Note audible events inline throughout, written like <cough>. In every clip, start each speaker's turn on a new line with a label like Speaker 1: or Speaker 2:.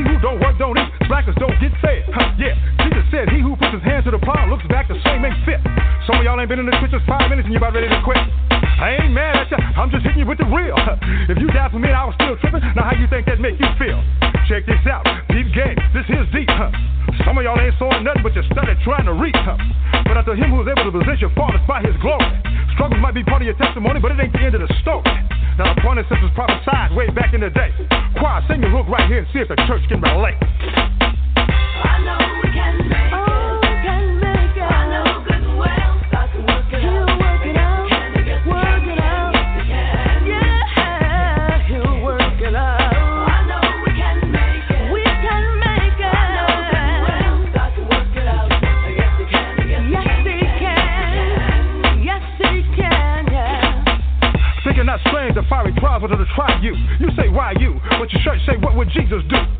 Speaker 1: He who don't work don't eat. Slackers don't get fed. Huh, yeah, Jesus said, He who puts his hands to the plow looks back the same ain't fit. Some of y'all ain't been in the trenches five minutes and you about ready to quit. I ain't mad at you, I'm just hitting you with the real. If you died for me I was still tripping, now how you think that make you feel? Check this out, deep game, this here's deep, huh? Some of y'all ain't sawing nothing but you started trying to reach, huh? But unto him who is able to possess your fathers by his glory. Struggles might be part of your testimony, but it ain't the end of the story. The this was prophesied way back in the day. Choir, sing your hook right here and see if the church can relate.
Speaker 2: I know we can make
Speaker 1: fiery trials to try you. You say, why you? But your church say, what would Jesus do?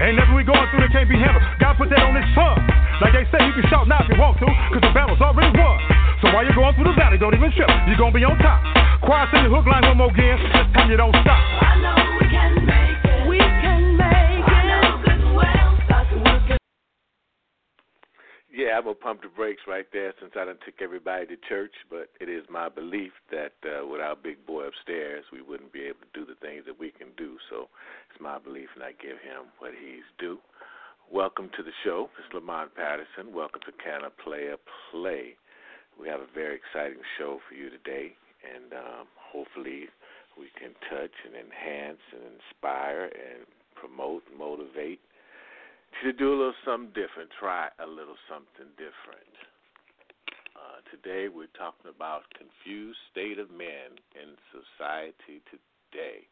Speaker 1: Ain't nothing we going through that can't be handled. God put that on his son. Like they say, you can shout now if you want to, cause the battle's already won. So while you're going through the valley, don't even trip. You're gonna be on top. Choir, sing the hook line one more again. This time you don't stop.
Speaker 2: I know we can make
Speaker 3: Yeah, I'm gonna pump the brakes right there since I done took everybody to church. But it is my belief that uh, without Big Boy upstairs, we wouldn't be able to do the things that we can do. So it's my belief, and I give him what he's due. Welcome to the show, Ms. Lamont Patterson. Welcome to Can a Player Play? We have a very exciting show for you today, and um, hopefully we can touch and enhance and inspire and promote, motivate to do a little something different, try a little something different. Uh, today we're talking about confused state of men in society today.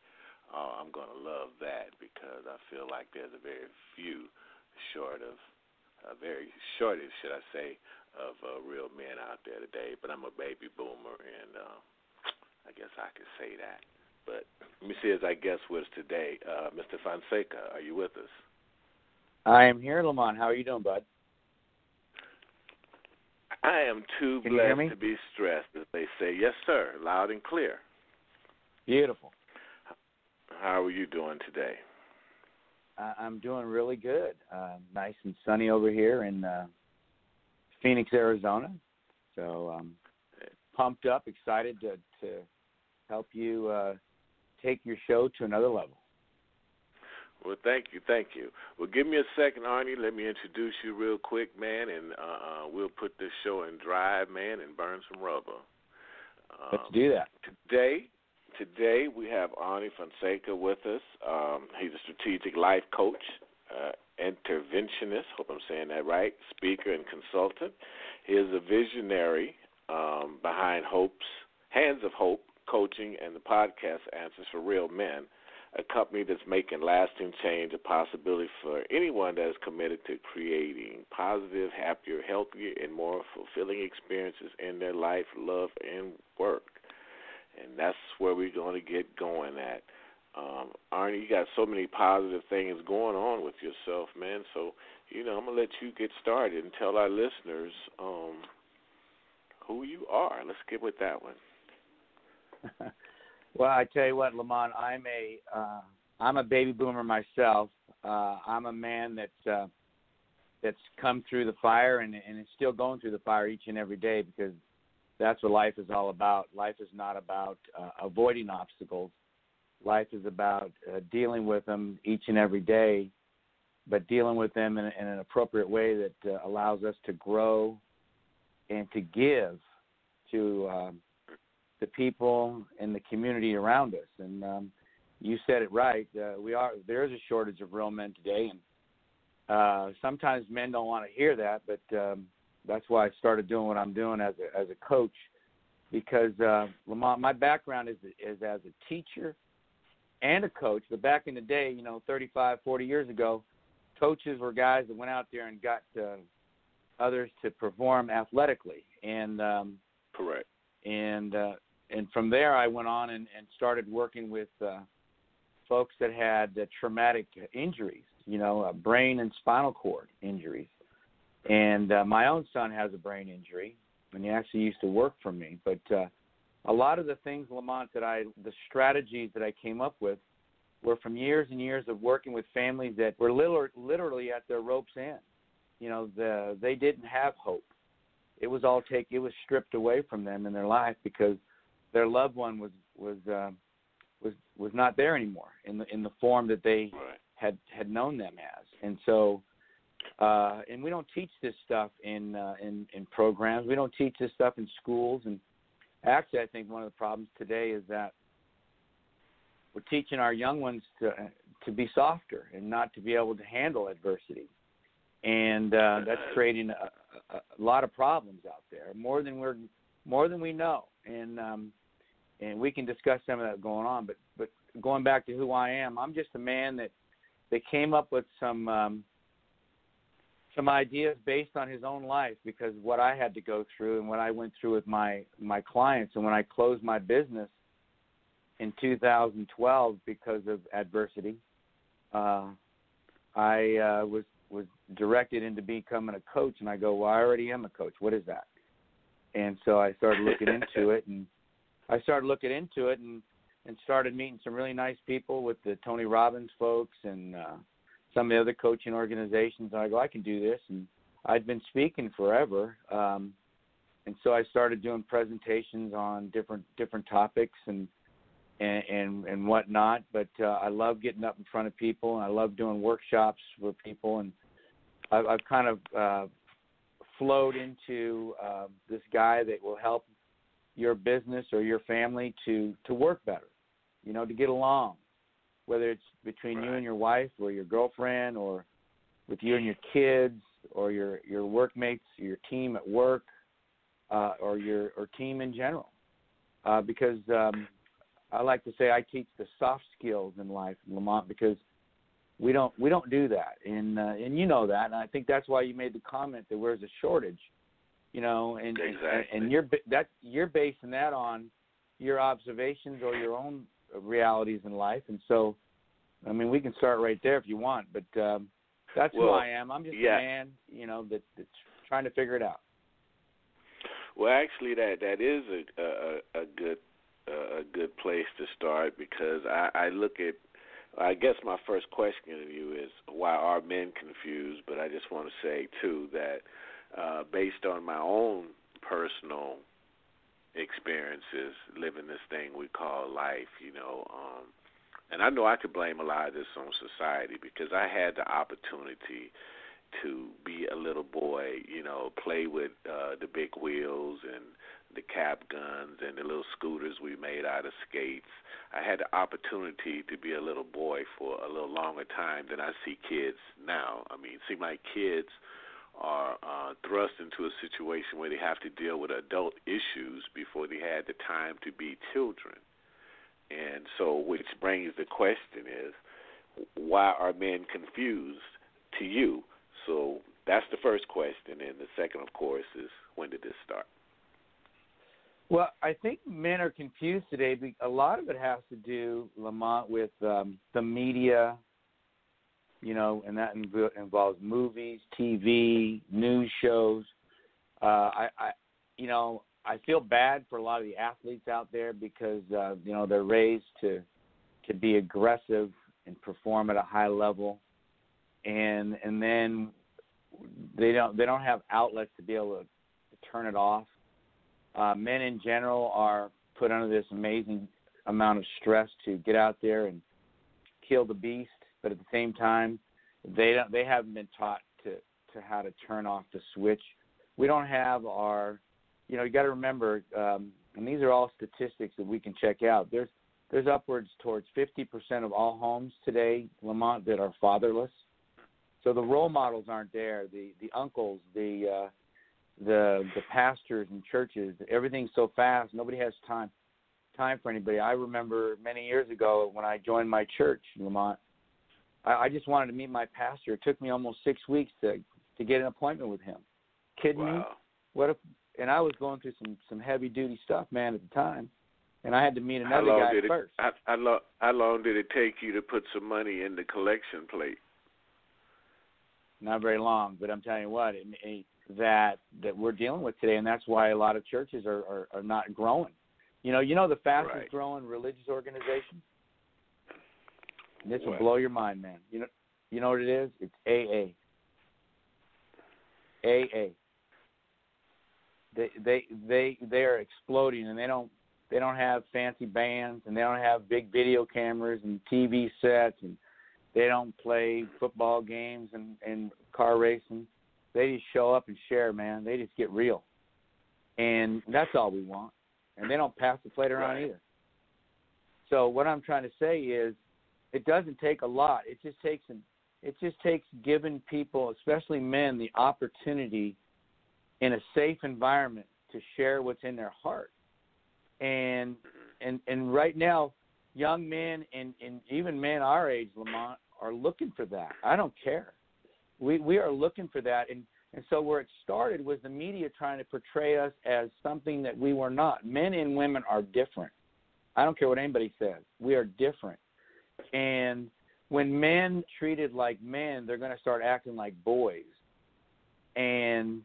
Speaker 3: Uh, I'm going to love that because I feel like there's a very few short of, a very shortage, should I say, of uh, real men out there today. But I'm a baby boomer, and uh, I guess I could say that. But let me see as I guess with us today, uh, Mr. Fonseca, are you with us?
Speaker 4: I am here, Lamont. How are you doing, bud?
Speaker 3: I am too
Speaker 4: Can
Speaker 3: blessed to be stressed, as they say. Yes, sir, loud and clear.
Speaker 4: Beautiful.
Speaker 3: How are you doing today?
Speaker 4: I- I'm doing really good. Uh, nice and sunny over here in uh, Phoenix, Arizona. So um, pumped up, excited to to help you uh, take your show to another level.
Speaker 3: Well, thank you, thank you. Well, give me a second, Arnie. Let me introduce you real quick, man, and uh, uh, we'll put this show in drive, man, and burn some rubber. Um,
Speaker 4: Let's do that.
Speaker 3: Today, today we have Arnie Fonseca with us. Um, he's a strategic life coach, uh, interventionist. Hope I'm saying that right. Speaker and consultant. He is a visionary um, behind Hope's Hands of Hope Coaching and the podcast Answers for Real Men, a company that's making lasting change a possibility for anyone that is committed to creating positive, happier, healthier, and more fulfilling experiences in their life, love, and work and that's where we're going to get going at. Um, Arnie, you got so many positive things going on with yourself, man. So, you know, I'm gonna let you get started and tell our listeners um, who you are. Let's get with that one. <laughs>
Speaker 4: well, I tell you what, Lamont, I'm a uh, I'm a baby boomer myself. Uh, I'm a man that's uh, that's come through the fire and and is still going through the fire each and every day because that's what life is all about. Life is not about uh, avoiding obstacles. Life is about uh, dealing with them each and every day, but dealing with them in, in an appropriate way that uh, allows us to grow and to give to um, the people and the community around us. And um, you said it right. Uh, we are there is a shortage of real men today, and uh, sometimes men don't want to hear that, but um, that's why I started doing what I'm doing as a as a coach. Because uh, Lamont, my background is is as a teacher and a coach. But back in the day, you know, 35, 40 years ago, coaches were guys that went out there and got uh, others to perform athletically, and um,
Speaker 3: Correct.
Speaker 4: and uh, and from there I went on and, and started working with uh, folks that had uh, traumatic injuries, you know, uh, brain and spinal cord injuries. And uh, my own son has a brain injury, and he actually used to work for me. But uh, a lot of the things, Lamont, that I, the strategies that I came up with, were from years and years of working with families that were literally, literally at their rope's end. You know, the, they didn't have hope. It was all take. It was stripped away from them in their life because their loved one was was uh, was was not there anymore in the in the form that they
Speaker 3: Right.
Speaker 4: had had known them as. And so, uh, and we don't teach this stuff in uh, in in programs. We don't teach this stuff in schools. And actually, I think one of the problems today is that we're teaching our young ones to to be softer and not to be able to handle adversity. And uh, that's creating a, a, a lot of problems out there, more than we're more than we know. And um, and we can discuss some of that going on. But but going back to who I am, I'm just a man that that came up with some um, some ideas based on his own life because what I had to go through and what I went through with my my clients and when I closed my business in 2012 because of adversity, uh, I uh, was was directed into becoming a coach and I go, well, I already am a coach. What is that? And so I started looking into <laughs> it and I started looking into it and and started meeting some really nice people with the Tony Robbins folks and uh, some of the other coaching organizations. And I go, I can do this. And I'd been speaking forever, um, and so I started doing presentations on different different topics and and and, and whatnot. But uh, I love getting up in front of people, and I love doing workshops with people, and I've, I've kind of uh, flowed into uh, this guy that will help your business or your family to to work better you know to get along whether it's between you and your wife or your girlfriend or with you and your kids or your your workmates your team at work uh or your or team in general. Uh because um I like to say I teach the soft skills in life Lamont because we don't we don't do that. And uh, and you know that and I think that's why you made the comment that there's a shortage you know and and,
Speaker 3: Exactly.
Speaker 4: and you're that you're basing that on your observations or your own realities in life and so I mean we can start right there if you want but um that's who I am I'm just
Speaker 3: yeah.
Speaker 4: a man you know that that's trying to figure it out
Speaker 3: Well, actually, that that is a a, a good a good place to start because I, I look at. I guess my first question to you is why are men confused? But I just want to say too that uh, based on my own personal experiences living this thing we call life, you know, um, and I know I could blame a lot of this on society because I had the opportunity to be a little boy, you know, play with uh the big wheels and the cap guns and the little scooters we made out of skates. I had the opportunity to be a little boy for a little longer time than I see kids now. I mean, see my kids are uh thrust into a situation where they have to deal with adult issues before they had the time to be children. And so which brings the question is why are men confused to you? So that's the first question, and the second, of course, is when did this start?
Speaker 4: Well, I think men are confused today. A lot of it has to do, Lamont, with um, the media, you know, and that inv- involves movies, TV, news shows. Uh, I, I, you know, I feel bad for a lot of the athletes out there because uh, you know they're raised to to be aggressive and perform at a high level, and and then they don't they don't have outlets to be able to, to turn it off. Uh, men in general are put under this amazing amount of stress to get out there and kill the beast, but at the same time, they don't they haven't been taught to to how to turn off the switch. We don't have our you know, you got to remember, um, and these are all statistics that we can check out. There's there's upwards towards 50% of all homes today, Lamont, that are fatherless. So the role models aren't there. The the uncles, the uh, the the pastors and churches. Everything's so fast. Nobody has time time for anybody. I remember many years ago when I joined my church, in Lamont. I, I just wanted to meet my pastor. It took me almost six weeks to to get an appointment with him. Kidding me? What if? And I was going through some some heavy duty stuff, man, at the time, and I had to meet another guy
Speaker 3: it?
Speaker 4: first.
Speaker 3: How, how, long, how long did it take you to put some money in the collection plate?
Speaker 4: not very long, but I'm telling you what, it, it, that that we're dealing with today, and that's why a lot of churches are are, are not growing. You know, you know the fastest
Speaker 3: Right.
Speaker 4: growing religious organization. This will
Speaker 3: What?
Speaker 4: blow your mind, man. You know, you know what it is? It's AA. AA. They they they they are exploding, and they don't they don't have fancy bands, and they don't have big video cameras and TV sets, and they don't play football games and and car racing. They just show up and share, man. They just get real, and that's all we want. And they don't pass the plate around
Speaker 3: Right.
Speaker 4: either. So what I'm trying to say is, it doesn't take a lot. It just takes an it just takes giving people, especially men, the opportunity in a safe environment to share what's in their heart. And mm-hmm. and and right now, young men and, and even men our age, Lamont, are looking for that. I don't care. We we are looking for that and and so where it started was the media trying to portray us as something that we were not. Men and women are different. I don't care what anybody says. We are different. And when men treated like men, they're going to start acting like boys. And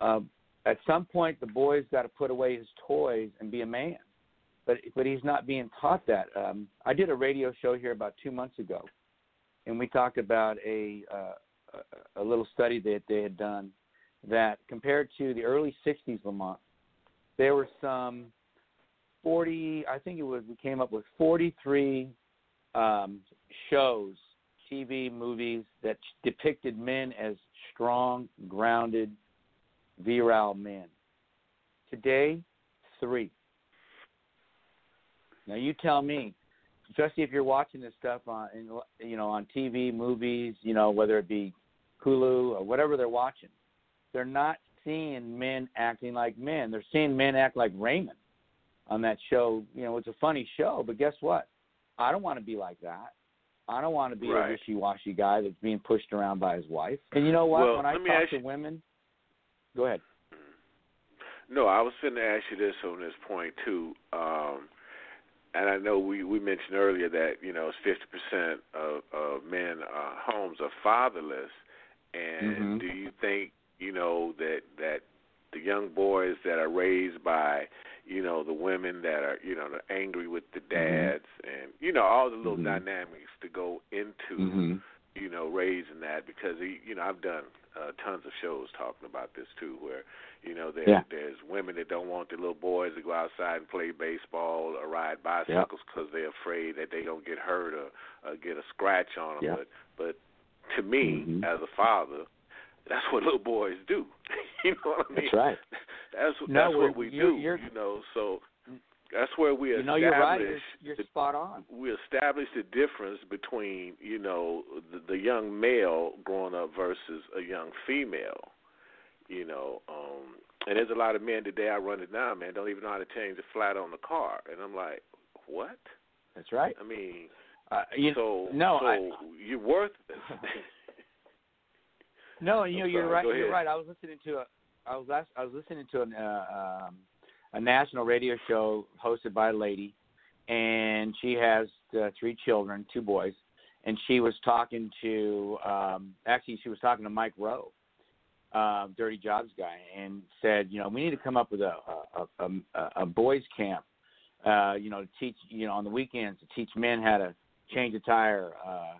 Speaker 4: uh, at some point, the boy's got to put away his toys and be a man. But but he's not being taught that. Um, I did a radio show here about two months ago, and we talked about a uh, a, a little study that they had done that compared to the early '60s Lamont, there were some 40. I think it was we came up with 43 um, shows, TV, movies that depicted men as strong, grounded, virile men. Today, three. Now you tell me, especially if you're watching this stuff on, you know, on TV, movies, you know, whether it be Hulu or whatever they're watching, they're not seeing men acting like men. They're seeing men act like Raymond on that show. You know, it's a funny show, but guess what? I don't want to be like that. I don't want to be
Speaker 3: Right.
Speaker 4: a wishy-washy guy that's being pushed around by his wife. And you know what?
Speaker 3: Well,
Speaker 4: when I talk to
Speaker 3: you-
Speaker 4: women, go ahead.
Speaker 3: No, I was going to ask you this on this point too. Um, and I know we we mentioned earlier that you know fifty percent of, of men uh, homes are fatherless. And
Speaker 4: Mhm.
Speaker 3: do you think you know that that the young boys that are raised by you know the women that are you know they're angry with the dads and you know all the little
Speaker 4: Mhm.
Speaker 3: dynamics to go into
Speaker 4: Mm-hmm.
Speaker 3: you know, raising that because you know I've done uh, tons of shows talking about this too, where you know there,
Speaker 4: Yeah.
Speaker 3: there's women that don't want their little boys to go outside and play baseball or ride bicycles because they're afraid that they're gonna get hurt or, or get a scratch on them.
Speaker 4: Yeah.
Speaker 3: But but to me,
Speaker 4: Mhm.
Speaker 3: as a father, that's what little boys do. <laughs> you know what I mean?
Speaker 4: That's right.
Speaker 3: That's
Speaker 4: No,
Speaker 3: that's what we
Speaker 4: you're-
Speaker 3: do.
Speaker 4: you're-
Speaker 3: you know, so that's where we
Speaker 4: You know,
Speaker 3: establish
Speaker 4: you're right. You're, you're
Speaker 3: the
Speaker 4: spot on.
Speaker 3: we establish the difference between you know the, the young male growing up versus a young female you know um and there's a lot of men today i run it now, man don't even know how to change the flat on the car and i'm like what
Speaker 4: That's right.
Speaker 3: i mean
Speaker 4: Uh, you,
Speaker 3: so
Speaker 4: no,
Speaker 3: so
Speaker 4: I-
Speaker 3: you're worth <laughs>
Speaker 4: No, you know
Speaker 3: I'm
Speaker 4: you're
Speaker 3: sorry,
Speaker 4: right.
Speaker 3: go
Speaker 4: You're
Speaker 3: ahead.
Speaker 4: right. I was listening to a, I was last, I was listening to an, uh, um, a national radio show hosted by a lady, and she has uh, three children, two boys, and she was talking to, um, actually she was talking to Mike Rowe, uh, Dirty Jobs guy, and said, you know, we need to come up with a a, a, a, a boys camp, uh, you know, to teach, you know, on the weekends to teach men how to change a tire. Uh,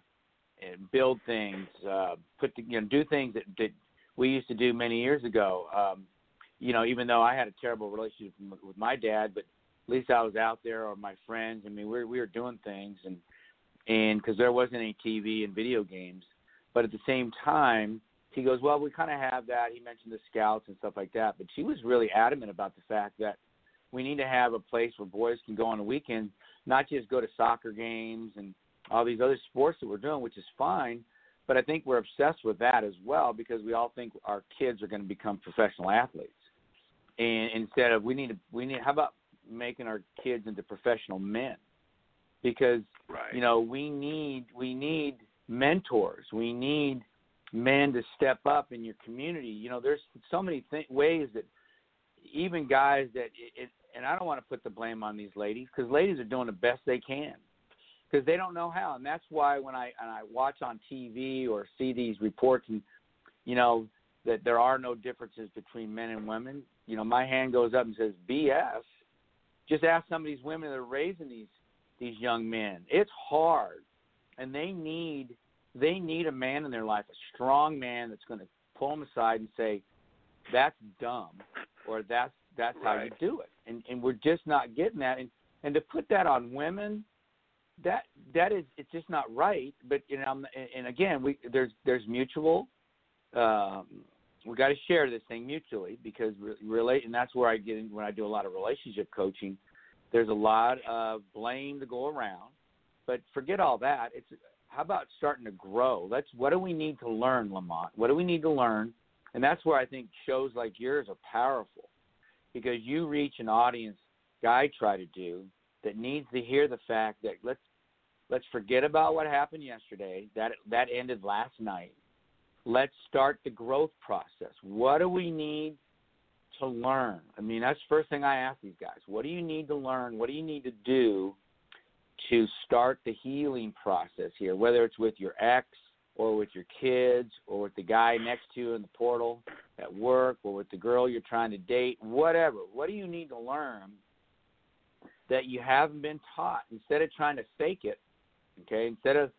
Speaker 4: and build things, uh, put the, you know, do things that, that we used to do many years ago. Um, you know, even though I had a terrible relationship with, my dad, but at least I was out there or my friends. I mean, we we were doing things, and and because there wasn't any TV and video games, but at the same time, she goes, well, we kind of have that. He mentioned the scouts and stuff like that, but she was really adamant about the fact that we need to have a place where boys can go on the weekend, not just go to soccer games and all these other sports that we're doing, which is fine. But I think we're obsessed with that as well because we all think our kids are going to become professional athletes. And instead of we need to we need how about making our kids into professional men? Because
Speaker 3: Right.
Speaker 4: you know we need we need mentors we need men to step up in your community you know there's so many th- ways that even guys that it, it and i don't want to put the blame on these ladies because ladies are doing the best they can because they don't know how and that's why when i and i watch on tv or see these reports and you know that there are no differences between men and women you know my hand goes up and says bs just ask some of these women that are raising these these young men. It's hard, and they need they need a man in their life, a strong man that's going to pull them aside and say, "That's dumb," or "That's that's how you do it." And and we're just not getting that. And and to put that on women, that that is it's just not right. But you know, and, again, we there's there's mutual. Um, we got to share this thing mutually because re- relate, and that's where I get in when I do a lot of relationship coaching there's a lot of blame to go around, but forget all that. It's how about starting to grow? Let's what do we need to learn, Lamont? What do we need to learn? And that's where I think shows like yours are powerful because you reach an audience guy try to do that needs to hear the fact that let's let's forget about what happened yesterday. That that ended last night. Let's start the growth process. What do we need to learn? I mean, that's the first thing I ask these guys. What do you need to learn? What do you need to do to start the healing process here, whether it's with your ex or with your kids or with the guy next to you in the portal at work or with the girl you're trying to date, whatever. What do you need to learn that you haven't been taught instead of trying to fake it? Okay, instead of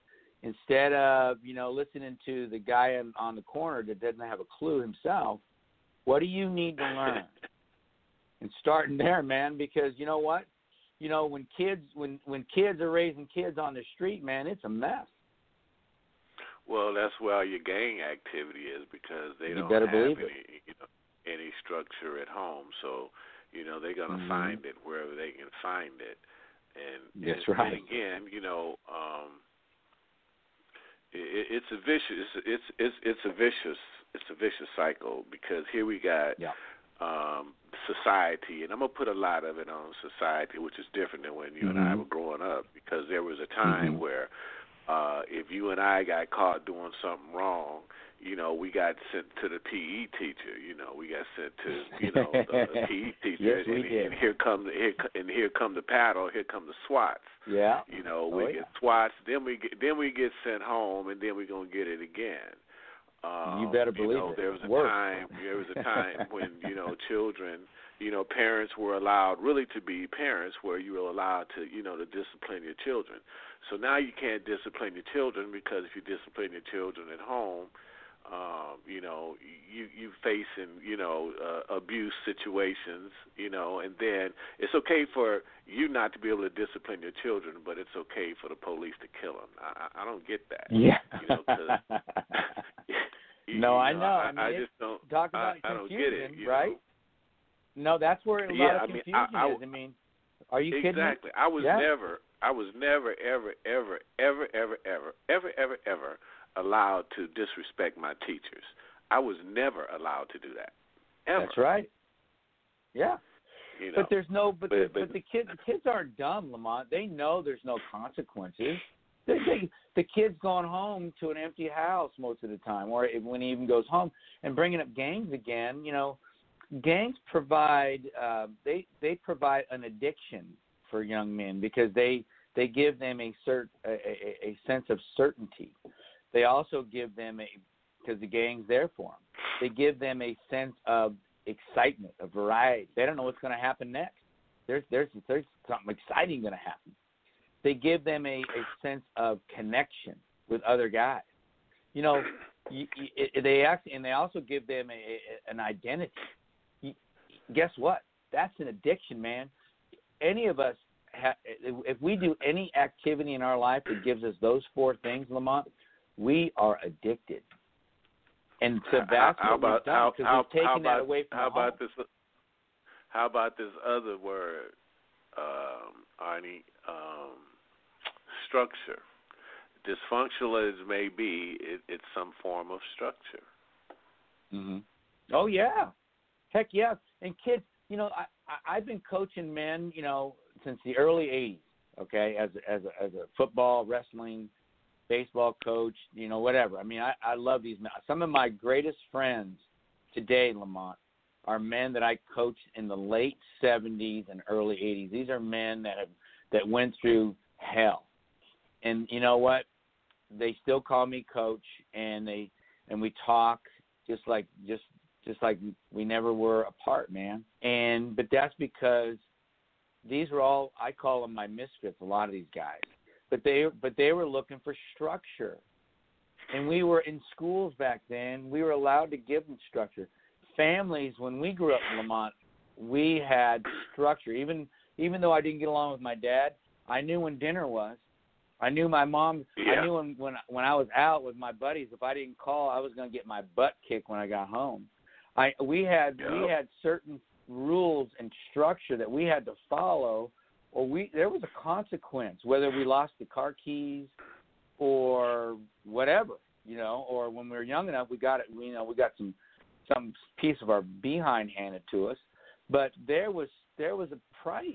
Speaker 4: instead of you know listening to the guy on, on the corner that doesn't have a clue himself what do you need to learn? <laughs> and starting there, man, because you know what? You know, when kids when when kids are raising kids on the street, man, it's a mess.
Speaker 3: Well, that's where all your gang activity is because they
Speaker 4: You
Speaker 3: don't have any,
Speaker 4: it.
Speaker 3: you know, any structure at home. So, you know, they're gonna
Speaker 4: Mhm.
Speaker 3: find it wherever they can find it. And
Speaker 4: That's
Speaker 3: and,
Speaker 4: right.
Speaker 3: And again, you know, um, it, it's a vicious. It's it's it's a vicious. It's a vicious cycle because here we got
Speaker 4: Yeah.
Speaker 3: um, society, and I'm gonna put a lot of it on society, which is different than when you and I
Speaker 4: Mhm.
Speaker 3: were growing up. Because there was a time
Speaker 4: Mhm.
Speaker 3: where uh, if you and I got caught doing something wrong, you know, we got sent to the PE teacher. You know, we got sent to <laughs> you know the, PE <laughs> teacher,
Speaker 4: Yes,
Speaker 3: and, and here come the here, and here come the paddle, here come the SWATs.
Speaker 4: Yeah.
Speaker 3: You know,
Speaker 4: Oh,
Speaker 3: we
Speaker 4: yeah.
Speaker 3: get SWATs, then we get then we get sent home, and then we're gonna get it again. Um,
Speaker 4: You better believe
Speaker 3: know,
Speaker 4: it.
Speaker 3: There was a
Speaker 4: Worse.
Speaker 3: time. There was a <laughs> time when you know children, you know, parents were allowed really to be parents, where you were allowed to, you know, to discipline your children. So now you can't discipline your children because if you discipline your children at home, um, you know, you you facing, you know, uh, abuse situations, you know, and then it's okay for you not to be able to discipline your children, but it's okay for the police to kill them. I, I I don't get that.
Speaker 4: Yeah.
Speaker 3: You know, 'cause- <laughs> <laughs> You-
Speaker 4: no,
Speaker 3: you
Speaker 4: I
Speaker 3: know. I,
Speaker 4: I mean,
Speaker 3: I just don't.
Speaker 4: talk
Speaker 3: I,
Speaker 4: about
Speaker 3: I don't get it.
Speaker 4: Right?
Speaker 3: Know?
Speaker 4: No, that's where a lot
Speaker 3: Yeah,
Speaker 4: of
Speaker 3: I mean,
Speaker 4: confusion
Speaker 3: I- I-
Speaker 4: is. I mean, are you kidding me?
Speaker 3: exactly. I was
Speaker 4: Yeah.
Speaker 3: never, I was never, ever, ever, ever, ever, ever, ever, ever, ever allowed to disrespect my teachers. I was never allowed to do that. Ever.
Speaker 4: That's right. Yeah.
Speaker 3: You know.
Speaker 4: But there's no, but
Speaker 3: But-
Speaker 4: the,
Speaker 3: but-
Speaker 4: but the kids, the kids aren't dumb, Lamont. They know there's no consequences. They, they, the kid's going home to an empty house most of the time, or when he even goes home and bringing up gangs again. You know, gangs provide uh, they they provide an addiction for young men because they they give them a cert a, a, a sense of certainty. They also give them a because the gang's there for them. They give them a sense of excitement, of variety. They don't know what's going to happen next. There's there's there's something exciting going to happen. They give them a, a sense of connection with other guys. You know, you, you, they actually and they also give them a, a, an identity. You, guess what? That's an addiction, man. Any of us, ha, if we do any activity in our life that gives us those four things, Lamont, we are addicted. And so that's
Speaker 3: how
Speaker 4: what we've
Speaker 3: about
Speaker 4: done
Speaker 3: how,
Speaker 4: because we've taken
Speaker 3: how
Speaker 4: that away from
Speaker 3: how
Speaker 4: the home.
Speaker 3: about this? How about this other word, um, Arnie? Um, structure. Dysfunctional as it may be, it, it's some form of structure.
Speaker 4: hmm Oh yeah, heck yeah. And kids, you know, I, I I've been coaching men, you know, since the early '80s. Okay, as as a, as a football, wrestling, baseball coach, you know, whatever. I mean, I I love these men. Some of my greatest friends today, Lamont, are men that I coached in the late '70s and early '80s. These are men that have that went through hell, and you know what? They still call me coach, and they and we talk just like just just like we never were apart, man. And but that's because these were all I call them my misfits. A lot of these guys, but they but they were looking for structure, and we were in schools back then. We were allowed to give them structure. Families, when we grew up in Lamont, we had structure. Even even though I didn't get along with my dad, I knew when dinner was. I knew my mom.
Speaker 3: Yeah.
Speaker 4: I knew when when when I was out with my buddies, if I didn't call, I was going to get my butt kicked when I got home. I we had we had certain rules and structure that we had to follow, or we there was a consequence whether we lost the car keys or whatever, you know, or when we were young enough, we got it. You know, we got some some piece of our behind handed to us, but there was there was a price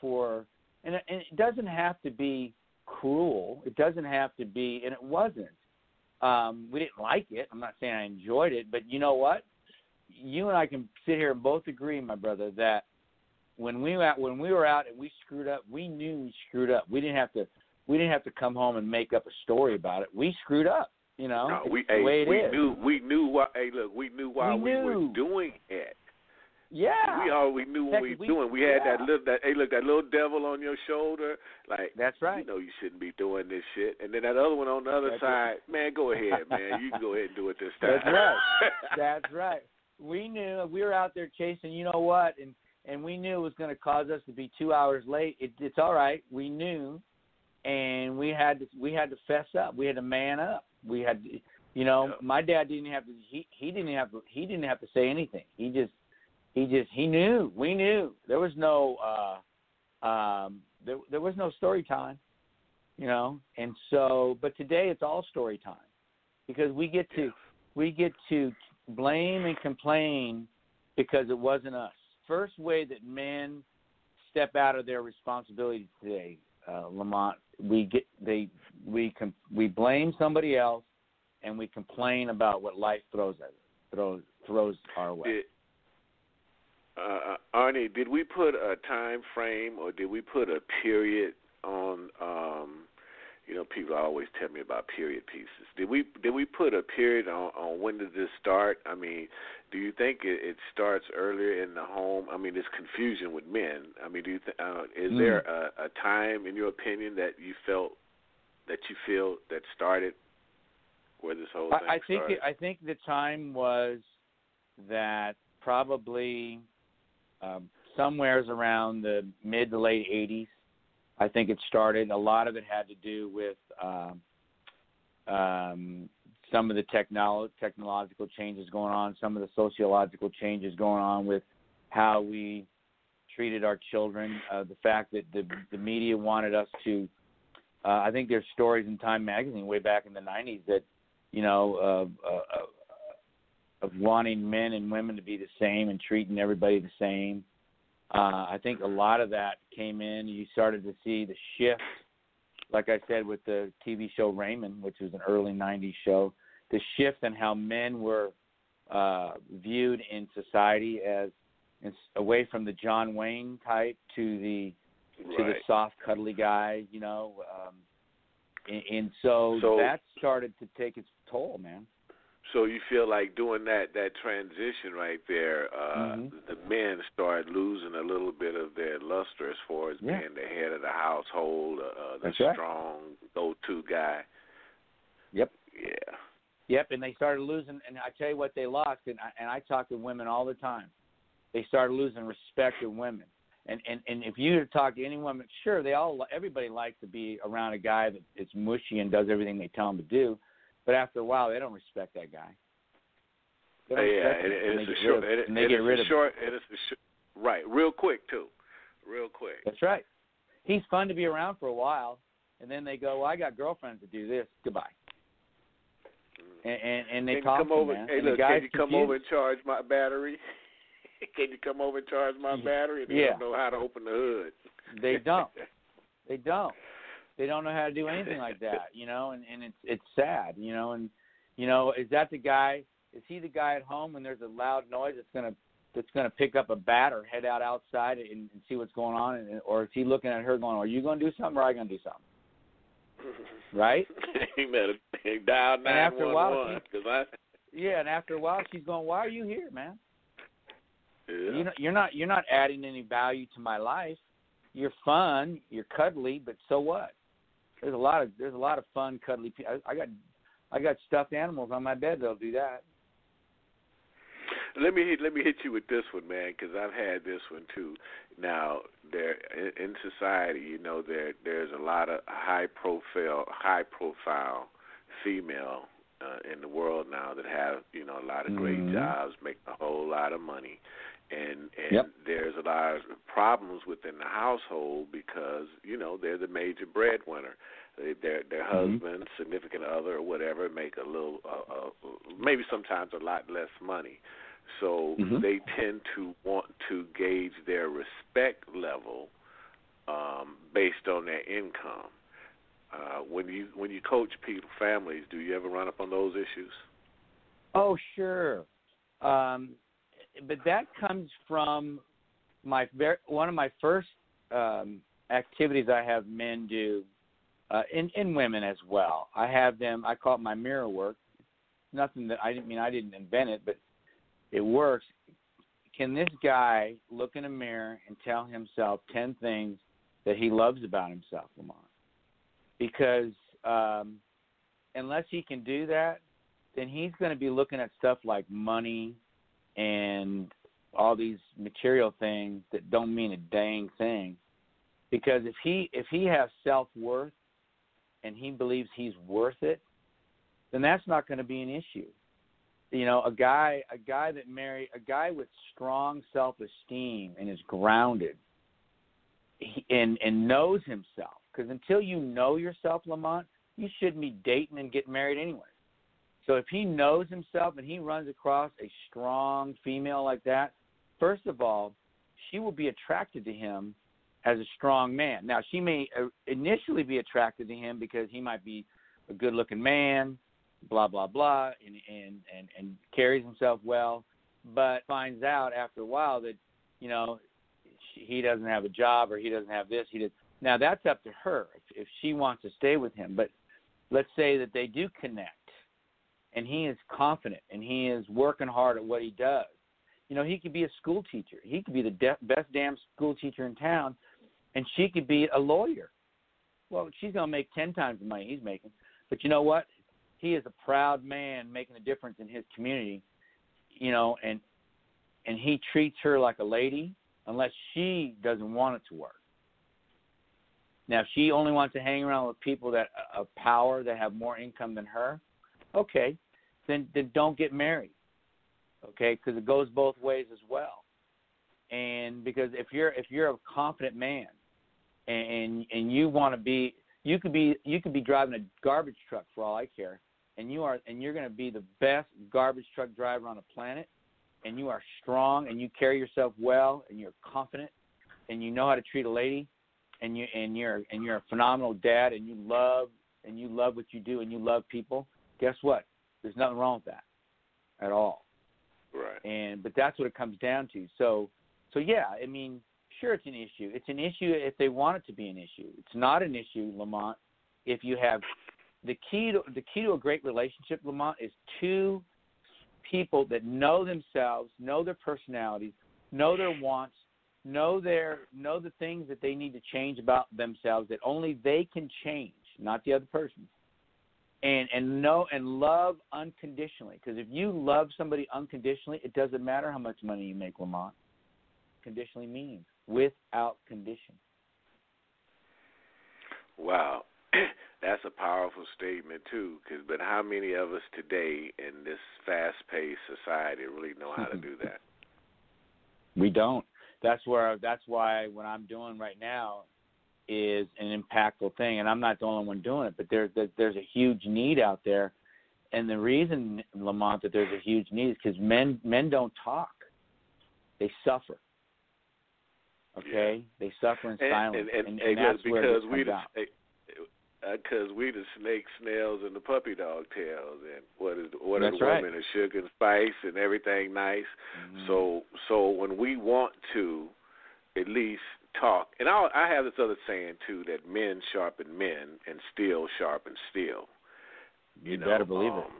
Speaker 4: for, and it, and it doesn't have to be cruel. It doesn't have to be, and it wasn't. Um, we didn't like it. I'm not saying I enjoyed it, but you know what? You and I can sit here and both agree, my brother, that when we were out, when we were out and we screwed up, we knew we screwed up. We didn't have to we didn't have to come home and make up a story about it. We screwed up. You know,
Speaker 3: No, we hey,
Speaker 4: it
Speaker 3: we
Speaker 4: is.
Speaker 3: knew we knew why. Hey, look, we knew why
Speaker 4: We
Speaker 3: we, were doing it.
Speaker 4: Yeah,
Speaker 3: We all we knew what we
Speaker 4: were
Speaker 3: doing. We had that little that hey look that little devil on your shoulder. Like
Speaker 4: that's right.
Speaker 3: you know you shouldn't be doing this shit. And then that other one on the other
Speaker 4: That's
Speaker 3: side, man, go ahead, <laughs> man. You can go ahead and do it this time.
Speaker 4: That's right. <laughs> That's right. We knew we were out there chasing. You know what? And and we knew it was going to cause us to be two hours late. It, it's all right. We knew, and we had to we had to fess up. We had to man up. We had, to, you know, my dad didn't have to. He he didn't have to, he didn't have to say anything. He just he just he knew. We knew. There was no uh um there there was no story time. You know, and so but today it's all story time because we get to we get to blame and complain because it wasn't us. First way that men step out of their responsibility today, uh, Lamont, we get they we com- we blame somebody else and we complain about what life throws at throws throws our way.
Speaker 3: Did, uh, Arnie, did we put a time frame or did we put a period on? um you know, people always tell me about period pieces. Did we did we put a period on, on when did this start? I mean, do you think it, it starts earlier in the home? I mean, there's confusion with men. I mean, do you th- uh, is
Speaker 4: Mm.
Speaker 3: there a, a time in your opinion that you felt that you feel that started where this whole thing
Speaker 4: I, I think
Speaker 3: started?
Speaker 4: it, I think the time was that probably um, somewheres around the mid to late '80s. I think it started. A lot of it had to do with um, um, some of the technolo- technological changes going on, some of the sociological changes going on with how we treated our children. Uh, the fact that the the media wanted us to. Uh, I think there's stories in Time magazine way back in the '90s that you know, uh, uh, of wanting men and women to be the same and treating everybody the same. Uh, I think a lot of that came in. You started to see the shift, like I said, with the TV show Raymond, which was an early '90s show. The shift in how men were uh, viewed in society as it's away from the John Wayne type to the to the soft, cuddly guy, you know. Um, and, and so,
Speaker 3: So-
Speaker 4: that started to take its toll, man.
Speaker 3: So you feel like doing that that transition right there, uh
Speaker 4: Mhm.
Speaker 3: the men start losing a little bit of their luster as far as
Speaker 4: Yeah.
Speaker 3: being the head of the household, uh, the
Speaker 4: That's right.
Speaker 3: strong go-to guy.
Speaker 4: Yep.
Speaker 3: Yeah.
Speaker 4: Yep, and they started losing. And I tell you what, they lost. And I, and I talk to women all the time. They started losing respect in women. And and and if you talk to any woman, sure, they all everybody likes to be around a guy that is mushy and does everything they tell him to do. But after a while, they don't respect that guy. They don't oh,
Speaker 3: yeah,
Speaker 4: it, they
Speaker 3: it's a short,
Speaker 4: it, they get
Speaker 3: it's a short, it's a sh- right, real quick too, real quick.
Speaker 4: That's right. He's fun to be around for a while, and then they go, "Well, I got girlfriends to do this. Goodbye." Mm. And and, and they
Speaker 3: can
Speaker 4: talk
Speaker 3: come
Speaker 4: to
Speaker 3: over? Hey,
Speaker 4: and
Speaker 3: look, can you come
Speaker 4: confused.
Speaker 3: over and charge my battery? <laughs> can you come over and charge my battery? They
Speaker 4: Yeah.
Speaker 3: don't know how to open the hood.
Speaker 4: They don't. <laughs> They don't. They don't know how to do anything like that, <laughs> you know, and and it's it's sad, you know, and you know, is that the guy? Is he the guy at home when there's a loud noise that's gonna that's gonna pick up a bat or head out outside and, and see what's going on, and, or is he looking at her going, "Are you gonna do something or are I gonna do something?" <laughs> Right?
Speaker 3: he better dial
Speaker 4: a
Speaker 3: one
Speaker 4: while,
Speaker 3: one. <laughs>
Speaker 4: Yeah, and after a while, she's going, "Why are you here, man?
Speaker 3: Yeah.
Speaker 4: You know, you're not you're not adding any value to my life. You're fun, you're cuddly, but so what? There's a lot of there's a lot of fun, cuddly. pe- I, I got I got stuffed animals on my bed that'll do that.
Speaker 3: Let me hit, let me hit you with this one, man, because I've had this one too. Now, there in, society, you know, there there's a lot of high profile high profile female uh, in the world now that have you know a lot of great
Speaker 4: Mhm.
Speaker 3: jobs, make a whole lot of money, and and
Speaker 4: Yep.
Speaker 3: there's a lot of problems within the household because you know they're the major breadwinner. They, their their
Speaker 4: Mhm.
Speaker 3: husband, significant other, or whatever, make a little, uh, uh, maybe sometimes a lot less money. So
Speaker 4: Mhm.
Speaker 3: they tend to want to gauge their respect level um, based on their income. Uh, when you when you coach people families, do you ever run up on those issues?
Speaker 4: Oh, sure. Um, but that comes from my ver- one of my first um, activities I have men do, uh, and, and women as well. I have them. I call it my mirror work. Nothing that I didn't mean I didn't invent it, but it works. Can this guy look in a mirror and tell himself ten things that he loves about himself, Lamont? Because um, unless he can do that, then he's going to be looking at stuff like money and all these material things that don't mean a dang thing. Because if he if he has self worth and he believes he's worth it, then that's not going to be an issue. You know, a guy a guy that marry a guy with strong self esteem and is grounded he, and and knows himself. Because until you know yourself, Lamont, you shouldn't be dating and getting married anyway. So if he knows himself and he runs across a strong female like that, first of all, she will be attracted to him as a strong man. Now, she may uh, initially be attracted to him because he might be a good-looking man, blah blah blah, and and and, and carries himself well, but finds out after a while that you know he doesn't have a job or he doesn't have this. He does. Now that's up to her if, if she wants to stay with him. But let's say that they do connect and he is confident and he is working hard at what he does. You know, he could be a school teacher. He could be the de- best damn school teacher in town, and she could be a lawyer. Well, she's gonna make ten times the money he's making. But you know what? He is a proud man making a difference in his community. You know, and and he treats her like a lady unless she doesn't want it to work. Now, if she only wants to hang around with people that uh, of power that have more income than her, okay, then then don't get married. Okay, because it goes both ways as well. And because if you're if you're a confident man, and and you want to be, you could be you could be driving a garbage truck for all I care, and you are and you're going to be the best garbage truck driver on the planet, and you are strong and you carry yourself well and you're confident, and you know how to treat a lady, and you and you're and you're a phenomenal dad and you love and you love what you do and you love people. Guess what? There's nothing wrong with that at all.
Speaker 3: Right.
Speaker 4: And but that's what it comes down to. So so yeah, I mean, sure it's an issue. It's an issue if they want it to be an issue. It's not an issue, Lamont, if you have the key to the key to a great relationship, Lamont, is two people that know themselves, know their personalities, know their wants, know their know the things that they need to change about themselves that only they can change, not the other person. And and know and love unconditionally. Because if you love somebody unconditionally, it doesn't matter how much money you make, Lamont. Conditionally means without condition.
Speaker 3: Wow. <clears throat> That's a powerful statement too. Cause, but how many of us today in this fast-paced society really know how to do <laughs> that?
Speaker 4: We don't. That's where that's why what I'm doing right now is an impactful thing, and I'm not the only one doing it. But there's there's a huge need out there, and the reason Lamont that there's a huge need is because men men don't talk, they suffer. Okay, they suffer in
Speaker 3: And,
Speaker 4: silence,
Speaker 3: and, and,
Speaker 4: and, that's
Speaker 3: because
Speaker 4: where this
Speaker 3: we
Speaker 4: comes
Speaker 3: the
Speaker 4: out.
Speaker 3: because we the snake, snails, and the puppy dog tails, and what is what is
Speaker 4: That's
Speaker 3: the
Speaker 4: right.
Speaker 3: woman, the sugar and spice, and everything nice.
Speaker 4: Mhm.
Speaker 3: So so when we want to at least talk, and I I have this other saying too that men sharpen men and steel sharpen steel.
Speaker 4: you,
Speaker 3: know,
Speaker 4: better believe it.
Speaker 3: um,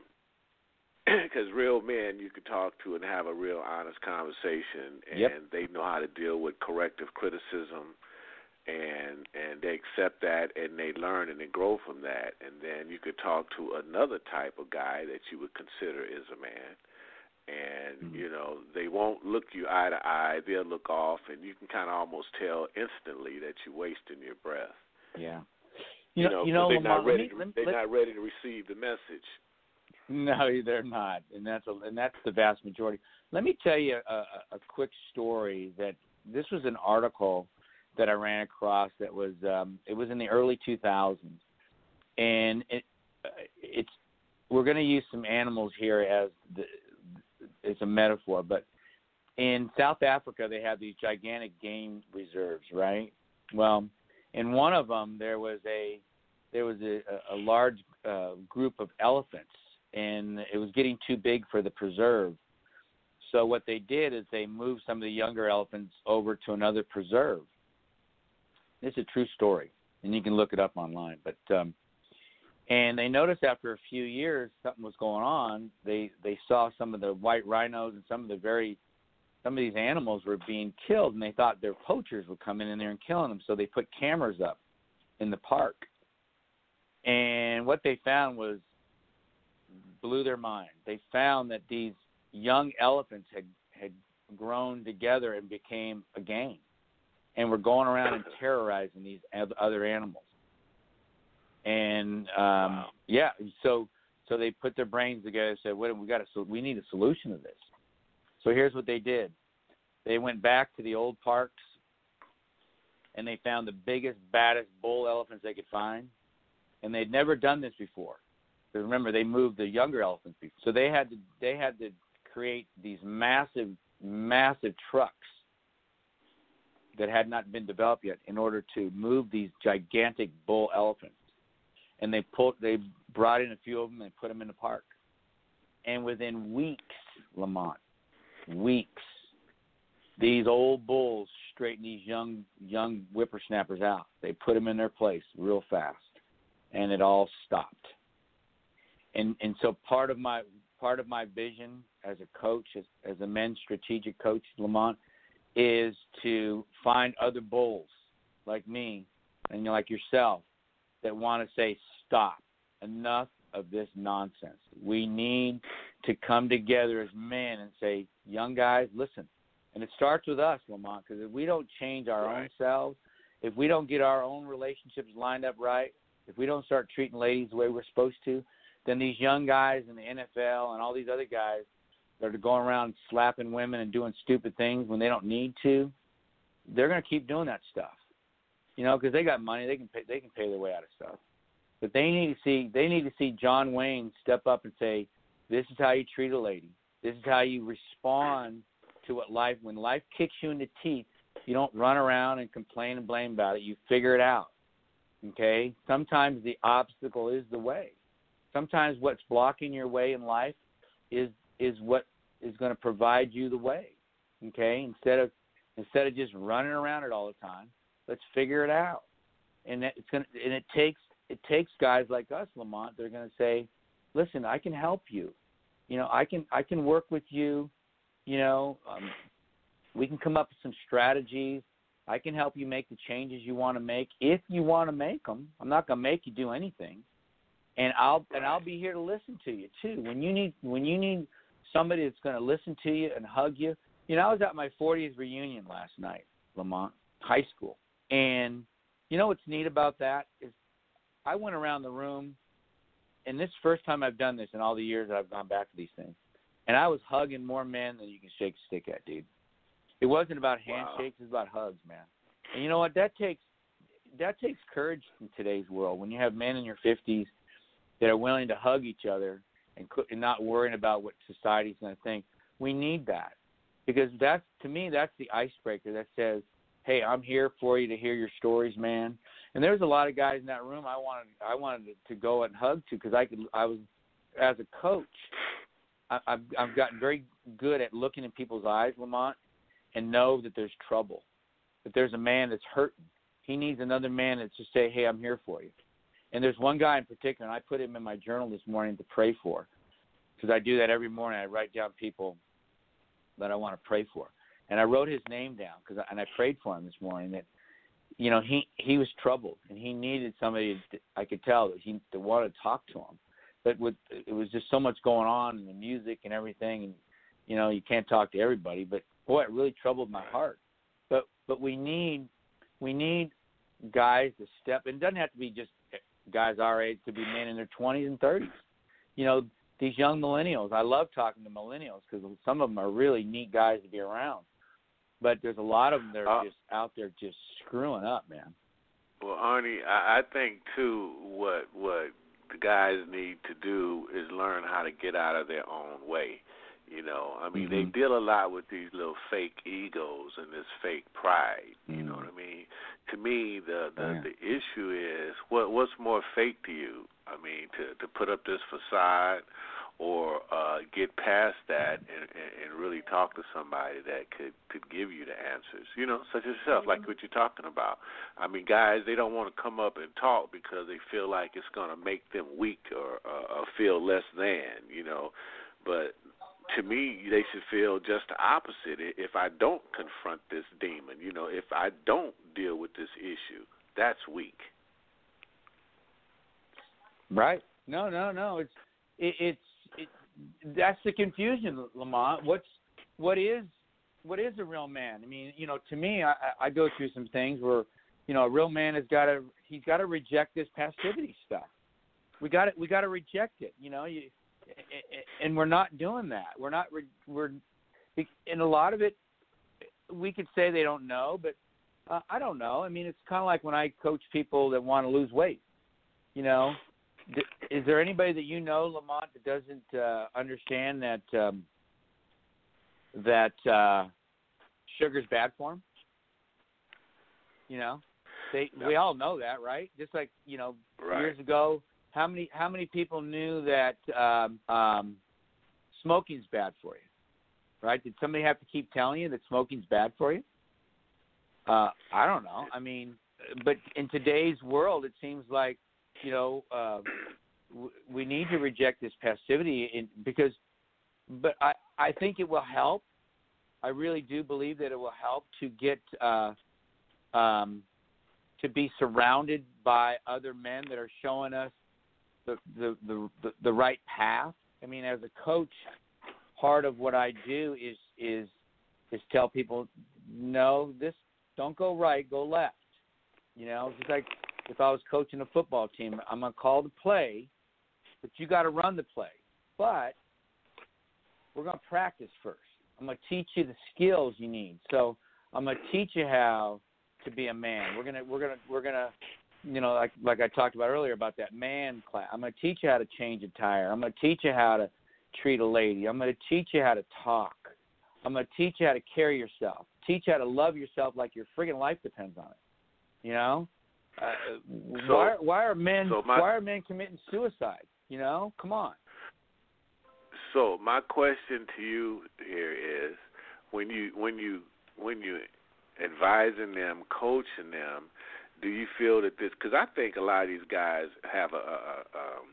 Speaker 3: <clears throat> Because real men, you can talk to and have a real honest conversation, and
Speaker 4: Yep.
Speaker 3: they know how to deal with corrective criticism, and and they accept that, and they learn and they grow from that. And then you could talk to another type of guy that you would consider is a man, and
Speaker 4: Mhm.
Speaker 3: you know they won't look you eye to eye; they'll look off, and you can kind of almost tell instantly that you're wasting your breath.
Speaker 4: Yeah.
Speaker 3: You,
Speaker 4: You
Speaker 3: know,
Speaker 4: you know,
Speaker 3: they're
Speaker 4: Lamont,
Speaker 3: not ready.
Speaker 4: me-
Speaker 3: to,
Speaker 4: me-
Speaker 3: they're
Speaker 4: let-
Speaker 3: not ready to receive the message.
Speaker 4: No, they're not, and that's a, and that's the vast majority. Let me tell you a, a, a quick story that this was an article that I ran across that was um, it was in the early 2000s, and it uh, it's we're going to use some animals here as the, it's a metaphor, but in South Africa they have these gigantic game reserves, right? Well, in one of them there was a there was a, a large uh, group of elephants, and it was getting too big for the preserve. So what they did is they moved some of the younger elephants over to another preserve. Is a true story, and you can look it up online. But um, and they noticed after a few years something was going on. They they saw some of the white rhinos and some of the very some of these animals were being killed, and they thought their poachers would come in there and killing them. So they put cameras up in the park, and what they found was blew their mind. They found that these young elephants had had grown together and became a gang, and were going around and terrorizing these other animals. And um,
Speaker 3: Wow.
Speaker 4: yeah, so so they put their brains together and said, "What we got? A, so we need a solution to this." So here's what they did: they went back to the old parks, and they found the biggest, baddest bull elephants they could find, and they'd never done this before. Because remember, they moved the younger elephants before, so they had to they had to create these massive, massive trucks that had not been developed yet in order to move these gigantic bull elephants. And they pulled, they brought in a few of them and put them in the park. And within weeks, Lamont, weeks, these old bulls straightened these young young whippersnappers out. They put them in their place real fast, and it all stopped. And and so part of my part of my vision as a coach, as, as a men's strategic coach, Lamont, is to find other bulls like me and like yourself that want to say stop. Enough of this nonsense. We need to come together as men and say young guys listen. And it starts with us lamont because if we don't change our own selves if we don't get our own relationships lined up right if we don't start treating ladies the way we're supposed to then these young guys in the nfl and all these other guys that are going around slapping women and doing stupid things when they don't need to, they're going to keep doing that stuff. You know, because they got money, they can pay, they can pay their way out of stuff. But they need to see they need to see John Wayne step up and say, "This is how you treat a lady. This is how you respond to what life when life kicks you in the teeth. You don't run around and complain and blame about it. You figure it out. Okay? Sometimes the obstacle is the way. Sometimes what's blocking your way in life is is what is going to provide you the way. Okay? Instead of instead of just running around it all the time, let's figure it out. And it's going to, and it takes it takes guys like us, Lamont. They're going to say, "Listen, I can help you. You know, I can I can work with you. You know, um, we can come up with some strategies. I can help you make the changes you want to make if you want to make them. I'm not going to make you do anything, and I'll and I'll be here to listen to you too. When you need when you need somebody that's going to listen to you and hug you. You know, I was at my 40th reunion last night, Lamont High School, and you know what's neat about that is I went around the room, and this first time I've done this in all the years that I've gone back to these things, and I was hugging more men than you can shake a stick at, dude. It wasn't about
Speaker 3: Wow.
Speaker 4: handshakes; it was about hugs, man. And you know what? That takes that takes courage in today's world when you have men in your fifties that are willing to hug each other and, and not worrying about what society's going to think. We need that because that's to me that's the icebreaker that says, "Hey, I'm here for you to hear your stories, man." And there was a lot of guys in that room I wanted I wanted to go and hug to because I could I was as a coach I, I've I've gotten very good at looking in people's eyes, Lamont, and know that there's trouble, that there's a man that's hurting. He needs another man that's to say, "Hey, I'm here for you." And there's one guy in particular, and I put him in my journal this morning to pray for, because I do that every morning. I write down people that I want to pray for, and I wrote his name down because, and I prayed for him this morning that, you know, he he was troubled and he needed somebody. To, I could tell that he that wanted to talk to him, but with it was just so much going on and the music and everything, and you know, you can't talk to everybody. But boy, it really troubled my heart. But but we need we need guys to step. And it doesn't have to be just eh, guys our age. It could be men in their twenties and thirties. You know, these young millennials. I love talking to millennials because some of them are really neat guys to be around. But there's a lot of them that are
Speaker 3: Uh,
Speaker 4: just out there just screwing up, man.
Speaker 3: Well, Arnie, I, I think too what what the guys need to do is learn how to get out of their own way. You know, I mean, they
Speaker 4: Mhm.
Speaker 3: deal a lot with these little fake egos and this fake pride. You know
Speaker 4: Mm.
Speaker 3: what I mean? To me, the the,
Speaker 4: yeah.
Speaker 3: the issue is what what's more fake to you? I mean, to to put up this facade or uh get past that and, and and really talk to somebody that could could give you the answers you know such as yourself like what you're talking about. I mean guys they don't want to come up and talk because they feel like it's going to make them weak or, or or feel less than you know. But to me they should feel just the opposite. If i don't confront this demon you know if i don't deal with this issue that's weak.
Speaker 4: Right? No, no, no. It's it, it's it, that's the confusion, Lamont. What's what is what is a real man? I mean, you know, to me, I, I go through some things where, you know, a real man has got to he's got to reject this passivity stuff. We got to we got to reject it. You know, you and we're not doing that. We're not re- we're and a lot of it we could say they don't know, but uh, I don't know. I mean, it's kind of like when I coach people that want to lose weight. You know, is there anybody that you know, Lamont, that doesn't uh, understand that um, that uh, sugar's bad for him? You know, they we all know that, right? Just like you know,
Speaker 3: right
Speaker 4: years ago, how many how many people knew that um, um, smoking's bad for you? Right? Did somebody have to keep telling you that smoking's bad for you? Uh, I don't know. I mean, but in today's world, it seems like you know uh, we need to reject this passivity in, because. But I I think it will help. I really do believe that it will help to get uh, um, to be surrounded by other men that are showing us the the, the the the right path. I mean, as a coach, part of what I do is is is tell people, no, this don't go right, go left. You know, it's like if I was coaching a football team, I'm gonna call the play, but you got to run the play. But we're gonna practice first. I'm gonna teach you the skills you need. So I'm gonna teach you how to be a man. We're gonna we're gonna we're gonna you know like like I talked about earlier about that man class. I'm gonna teach you how to change a tire. I'm gonna teach you how to treat a lady. I'm gonna teach you how to talk. I'm gonna teach you how to carry yourself. Teach you how to love yourself like your friggin' life depends on it. You know. Uh,
Speaker 3: So-
Speaker 4: why why are men
Speaker 3: so my-
Speaker 4: why are men committing suicide? You know, come on.
Speaker 3: So my question to you here is, when you when you when you advising them, coaching them, do you feel that this? Because I think a lot of these guys have a, a, a um,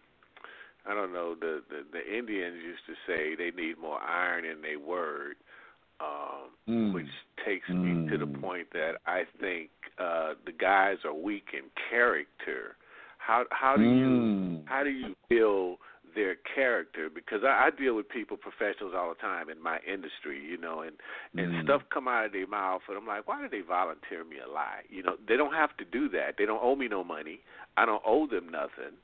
Speaker 3: I don't know. The, the the Indians used to say they need more iron in their word, um,
Speaker 4: Mm.
Speaker 3: which takes me to the
Speaker 4: Mm.
Speaker 3: point that I think uh, the guys are weak in character. How how do you
Speaker 4: Mm.
Speaker 3: how do you build their character because I, I deal with people, professionals all the time in my industry, you know, and and
Speaker 4: Mm.
Speaker 3: stuff come out of their mouth, and I'm like, why did they volunteer me a lie? You know, they don't have to do that. They don't owe me no money. I don't owe them nothing.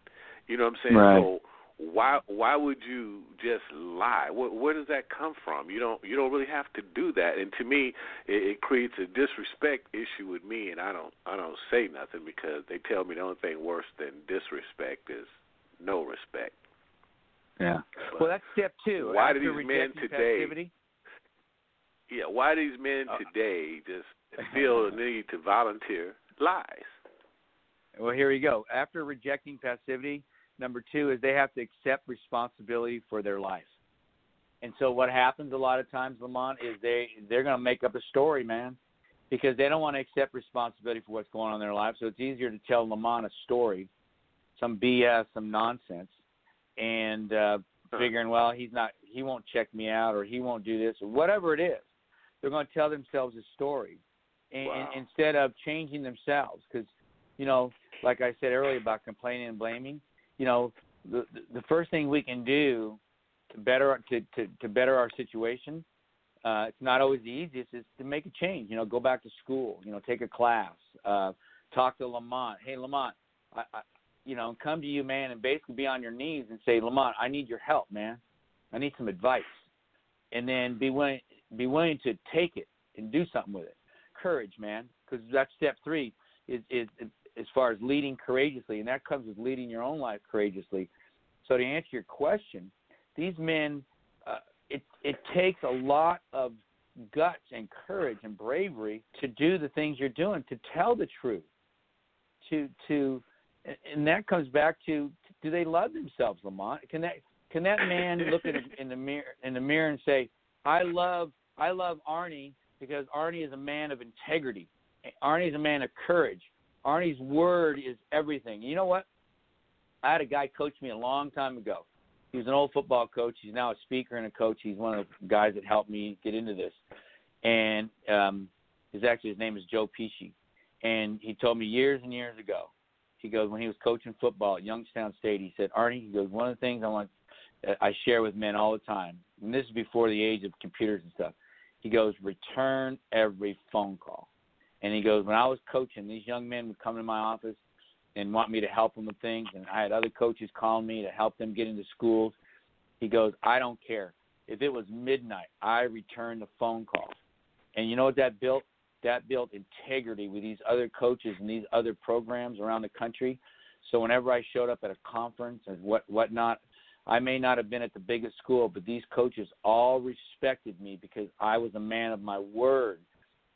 Speaker 3: You know what I'm saying?
Speaker 4: Right.
Speaker 3: So why why would you just lie? Where, where does that come from? You don't you don't really have to do that. And to me, it, it creates a disrespect issue with me, and I don't I don't say nothing because they tell me the only thing worse than disrespect is no respect.
Speaker 4: Yeah.
Speaker 3: But,
Speaker 4: Well, that's step two.
Speaker 3: Why do these men today-
Speaker 4: passivity,
Speaker 3: yeah, why do these men
Speaker 4: Uh,
Speaker 3: today just <laughs> feel the need to volunteer lies?
Speaker 4: Well, here we go. After rejecting passivity, number two is they have to accept responsibility for their life. And so what happens a lot of times, Lamont, is they they're going to make up a story, man, because they don't want to accept responsibility for what's going on in their life. So it's easier to tell Lamont a story, some BS, some nonsense, and uh, figuring, well, he's not, he won't check me out, or he won't do this, or whatever it is. They're going to tell themselves a story, and,
Speaker 3: Wow.
Speaker 4: and instead of changing themselves, because you know, like I said earlier about complaining and blaming, you know, the the first thing we can do to better to to, to better our situation, uh, it's not always the easiest, is to make a change. You know, go back to school. You know, take a class. Uh, talk to Lamont. Hey, Lamont, I, I, you know, come to you, man, and basically be on your knees and say, Lamont, I need your help, man. I need some advice, and then be willing be willing to take it and do something with it. Courage, man, because that's step three. Far as leading courageously, and that comes with leading your own life courageously. So to answer your question, these men, uh, it it takes a lot of guts and courage and bravery to do the things you're doing, to tell the truth, to to, and that comes back to do they love themselves, Lamont? Can that can that man <laughs> look in, in the mirror in the mirror and say, I love I love Arnie because Arnie is a man of integrity. Arnie is a man of courage. Arnie's word is everything. You know what? I had a guy coach me a long time ago. He was an old football coach. He's now a speaker and a coach. He's one of the guys that helped me get into this. And um his actually his name is Joe Pesci. And he told me years and years ago, he goes, when he was coaching football at Youngstown State, he said, Arnie, he goes, one of the things I want I share with men all the time, and this is before the age of computers and stuff. He goes, return every phone call. And he goes, when I was coaching, these young men would come to my office and want me to help them with things, and I had other coaches calling me to help them get into schools. He goes, I don't care. If it was midnight, I returned the phone calls. And you know what that built? That built integrity with these other coaches and these other programs around the country. So whenever I showed up at a conference and what whatnot, I may not have been at the biggest school, but these coaches all respected me because I was a man of my word.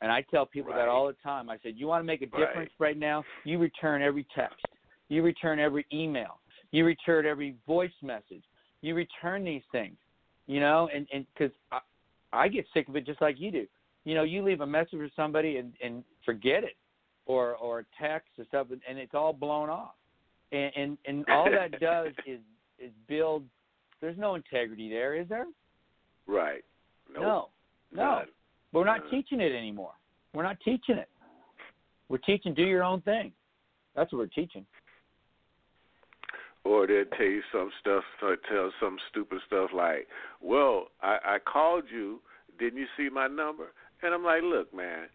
Speaker 4: And I tell people
Speaker 3: Right.
Speaker 4: that all the time. I said, "You want to make a difference right now? You return every text. You return every email. You return every voice message. You return these things, you know, and and because I, I get sick of it just like you do. You know, you leave a message for somebody and and forget it, or or text or stuff, and it's all blown off. And and, and all that <laughs> does is is build. There's no integrity there, is there?
Speaker 3: Right. Nope.
Speaker 4: No, no.
Speaker 3: None.
Speaker 4: But we're not teaching it anymore. We're not teaching it. We're teaching do your own thing. That's what we're teaching.
Speaker 3: Or they'll tell you some stuff, or tell some stupid stuff like, "Well, I, I called you. Didn't you see my number?" And I'm like, "Look, man,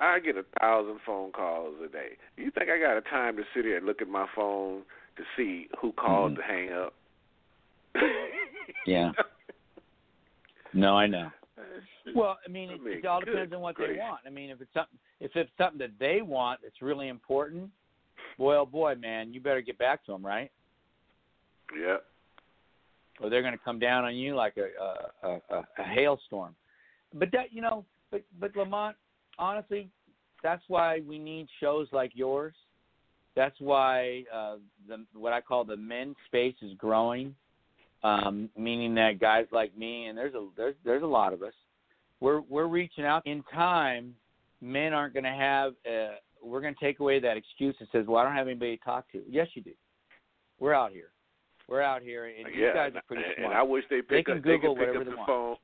Speaker 3: I get a thousand phone calls a day. You think I got a time to sit here and look at my phone to see who called
Speaker 4: Mhm.
Speaker 3: to hang up?" <laughs>
Speaker 4: Yeah. <laughs> No, I know. Well, I mean,
Speaker 3: I
Speaker 4: it,
Speaker 3: mean,
Speaker 4: it all depends on what they want. I mean, if it's something, if it's something that they want that's really important, boy, oh boy, man, you better get back to them, right?
Speaker 3: yeah.
Speaker 4: Or they're going to come down on you like a a, a a hailstorm. But that, you know, but but Lamont, honestly, that's why we need shows like yours. That's why uh, the what I call the men's space is growing, um, meaning that guys like me and there's a there's there's a lot of us. We're we're reaching out in time. Men aren't going to have. Uh, we're going to take away that excuse that says, "Well, I don't have anybody to talk to." Yes, you do. We're out here. We're out here, and
Speaker 3: yeah.
Speaker 4: you guys are pretty
Speaker 3: and,
Speaker 4: smart.
Speaker 3: and I wish they pick
Speaker 4: can
Speaker 3: up. They
Speaker 4: Google
Speaker 3: pick
Speaker 4: whatever
Speaker 3: up
Speaker 4: they
Speaker 3: the
Speaker 4: want.
Speaker 3: phone.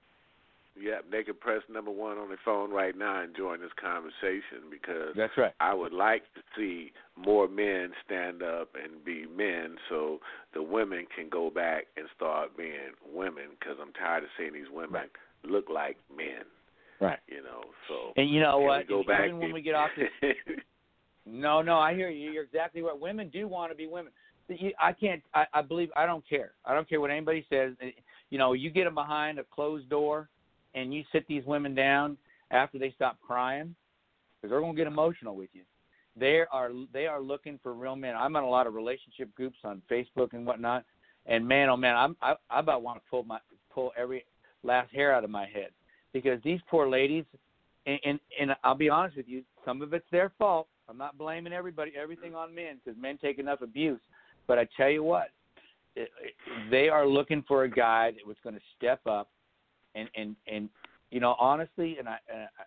Speaker 3: Yep, they can press number one on their phone right now and join this conversation because
Speaker 4: That's right.
Speaker 3: I would like to see more men stand up and be men so the women can go back and start being women because I'm tired of seeing these women
Speaker 4: Right.
Speaker 3: Look like men.
Speaker 4: Right.
Speaker 3: You know, so
Speaker 4: And you know what?
Speaker 3: go
Speaker 4: Even
Speaker 3: back
Speaker 4: when we get off this <laughs> No, no, I hear you. You're exactly right. Women do want to be women. I can't. I, I believe. I don't care. I don't care what anybody says. You know, you get them behind a closed door, and you sit these women down after they stop crying, because they're gonna get emotional with you. They are. They are looking for real men. I'm on a lot of relationship groups on Facebook and whatnot, and man, oh man, I'm. I, I about want to pull my pull every last hair out of my head because these poor ladies. And, and and I'll be honest with you, some of it's their fault. I'm not blaming everybody, everything on men because men take enough abuse. But I tell you what, it, it, they are looking for a guy that was going to step up, and and and you know honestly, and I, and I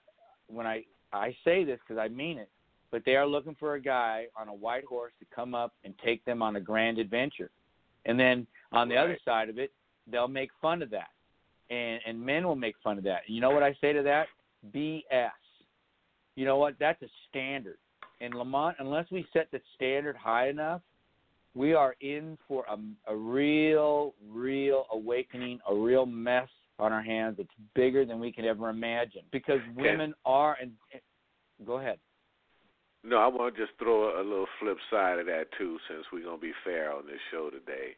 Speaker 4: when I I say this because I mean it, but they are looking for a guy on a white horse to come up and take them on a grand adventure, and then on the other side of it, they'll make fun of that, and and men will make fun of that. You know what I say to that? BS. You know what? That's a standard. And Lamont, unless we set the standard high enough, we are in for a, a real, real awakening, a real mess on our hands that's bigger than we can ever imagine. Because women are, and go ahead.
Speaker 3: No, I want to just throw a little flip side of that too, since we're gonna be fair on this show today.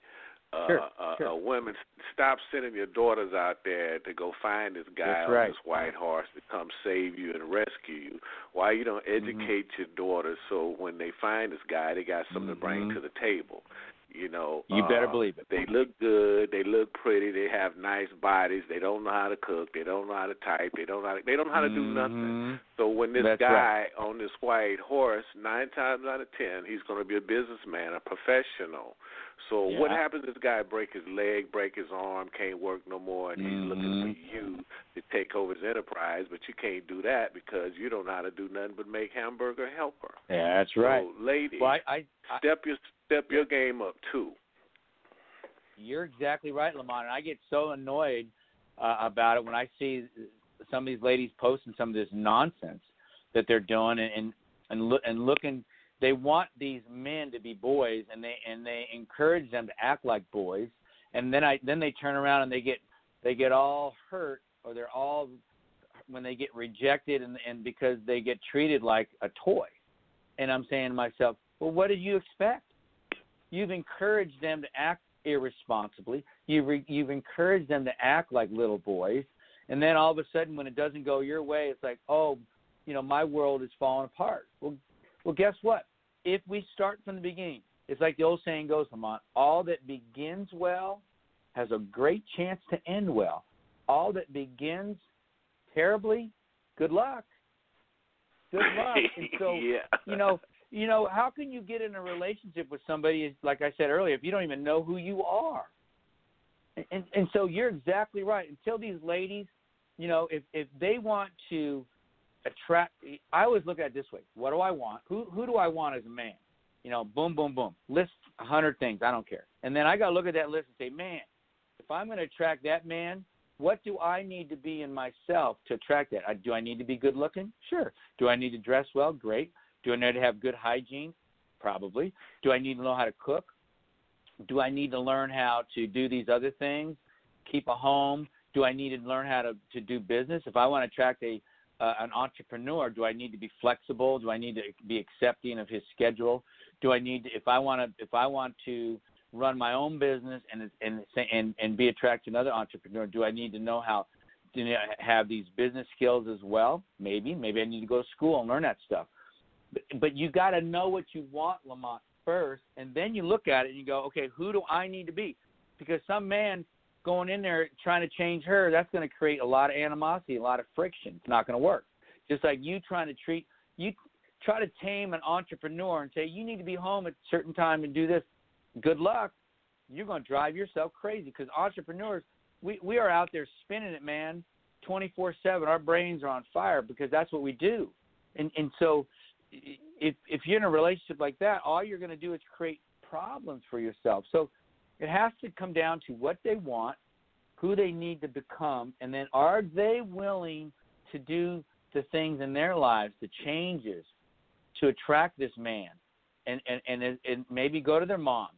Speaker 3: Uh,
Speaker 4: Sure,
Speaker 3: uh,
Speaker 4: sure.
Speaker 3: uh, women, stop sending your daughters out there to go find this guy on
Speaker 4: right.
Speaker 3: this white horse to come save you and rescue you. Why you don't
Speaker 4: Mm-hmm.
Speaker 3: educate your daughters so when they find this guy, they got something to bring
Speaker 4: Mhm.
Speaker 3: to the table. You know,
Speaker 4: You better
Speaker 3: uh,
Speaker 4: believe it.
Speaker 3: They look good. They look pretty. They have nice bodies. They don't know how to cook. They don't know how to type. They don't know how to, they don't know how to do nothing.
Speaker 4: Mhm.
Speaker 3: So when this
Speaker 4: That's
Speaker 3: guy on this white horse, nine times out of ten, he's going to be a businessman, a professional. So what
Speaker 4: Yeah.
Speaker 3: happens? This guy break his leg, break his arm, can't work no more, and he's looking
Speaker 4: Mhm.
Speaker 3: for you to take over his enterprise. But you can't do that because you don't know how to do nothing but make hamburger helper.
Speaker 4: Yeah, that's right.
Speaker 3: So, ladies,
Speaker 4: Well, I, I, I,
Speaker 3: step your step your game up too.
Speaker 4: You're exactly right, Lamont. And I get so annoyed uh, about it when I see some of these ladies posting some of this nonsense that they're doing, and and and, look, and looking. They want these men to be boys, and they and they encourage them to act like boys, and then I then they turn around and they get they get all hurt, or they're all when they get rejected, and and because they get treated like a toy. And I'm saying to myself, well, what did you expect? You've encouraged them to act irresponsibly. You've re- you've encouraged them to act like little boys, and then all of a sudden, when it doesn't go your way, it's like, oh, you know, my world is falling apart. Well, well, guess what? If we start from the beginning, it's like the old saying goes, Lamont: all that begins well has a great chance to end well. All that begins terribly, good luck. Good <laughs> luck. And so,
Speaker 3: yeah.
Speaker 4: you know, you know, how can you get in a relationship with somebody, like I said earlier, if you don't even know who you are? And and, and so you're exactly right. Until these ladies, you know, if if they want to attract, I always look at it this way: What do I want? Who who do I want as a man? You know, boom, boom, boom. List a hundred things. I don't care. And then I got to look at that list and say, man, if I'm going to attract that man, what do I need to be in myself to attract that? I, do I need to be good looking? Sure. Do I need to dress well? Great. Do I need to have good hygiene? Probably. Do I need to know how to cook? Do I need to learn how to do these other things? Keep a home? Do I need to learn how to, to do business? If I want to attract a uh, an entrepreneur, do I need to be flexible? Do I need to be accepting of his schedule? Do I need to, if I want to if I want to run my own business and and and and be attracted to another entrepreneur, do I need to know how to have these business skills as well? Maybe maybe I need to go to school and learn that stuff. But, but you got to know what you want, Lamont, first, and then you look at it and you go, okay, who do I need to be? Because some man going in there trying to change her, that's going to create a lot of animosity, a lot of friction. It's not going to work. Just like you trying to treat you try to tame an entrepreneur and say you need to be home at a certain time and do this. Good luck. You're going to drive yourself crazy because entrepreneurs, we we are out there spinning it, man, 24/7. Our brains are on fire because that's what we do. And and so if if you're in a relationship like that, all you're going to do is create problems for yourself. So it has to come down to what they want, who they need to become, and then are they willing to do the things in their lives, the changes, to attract this man, and and and, and maybe go to their mom,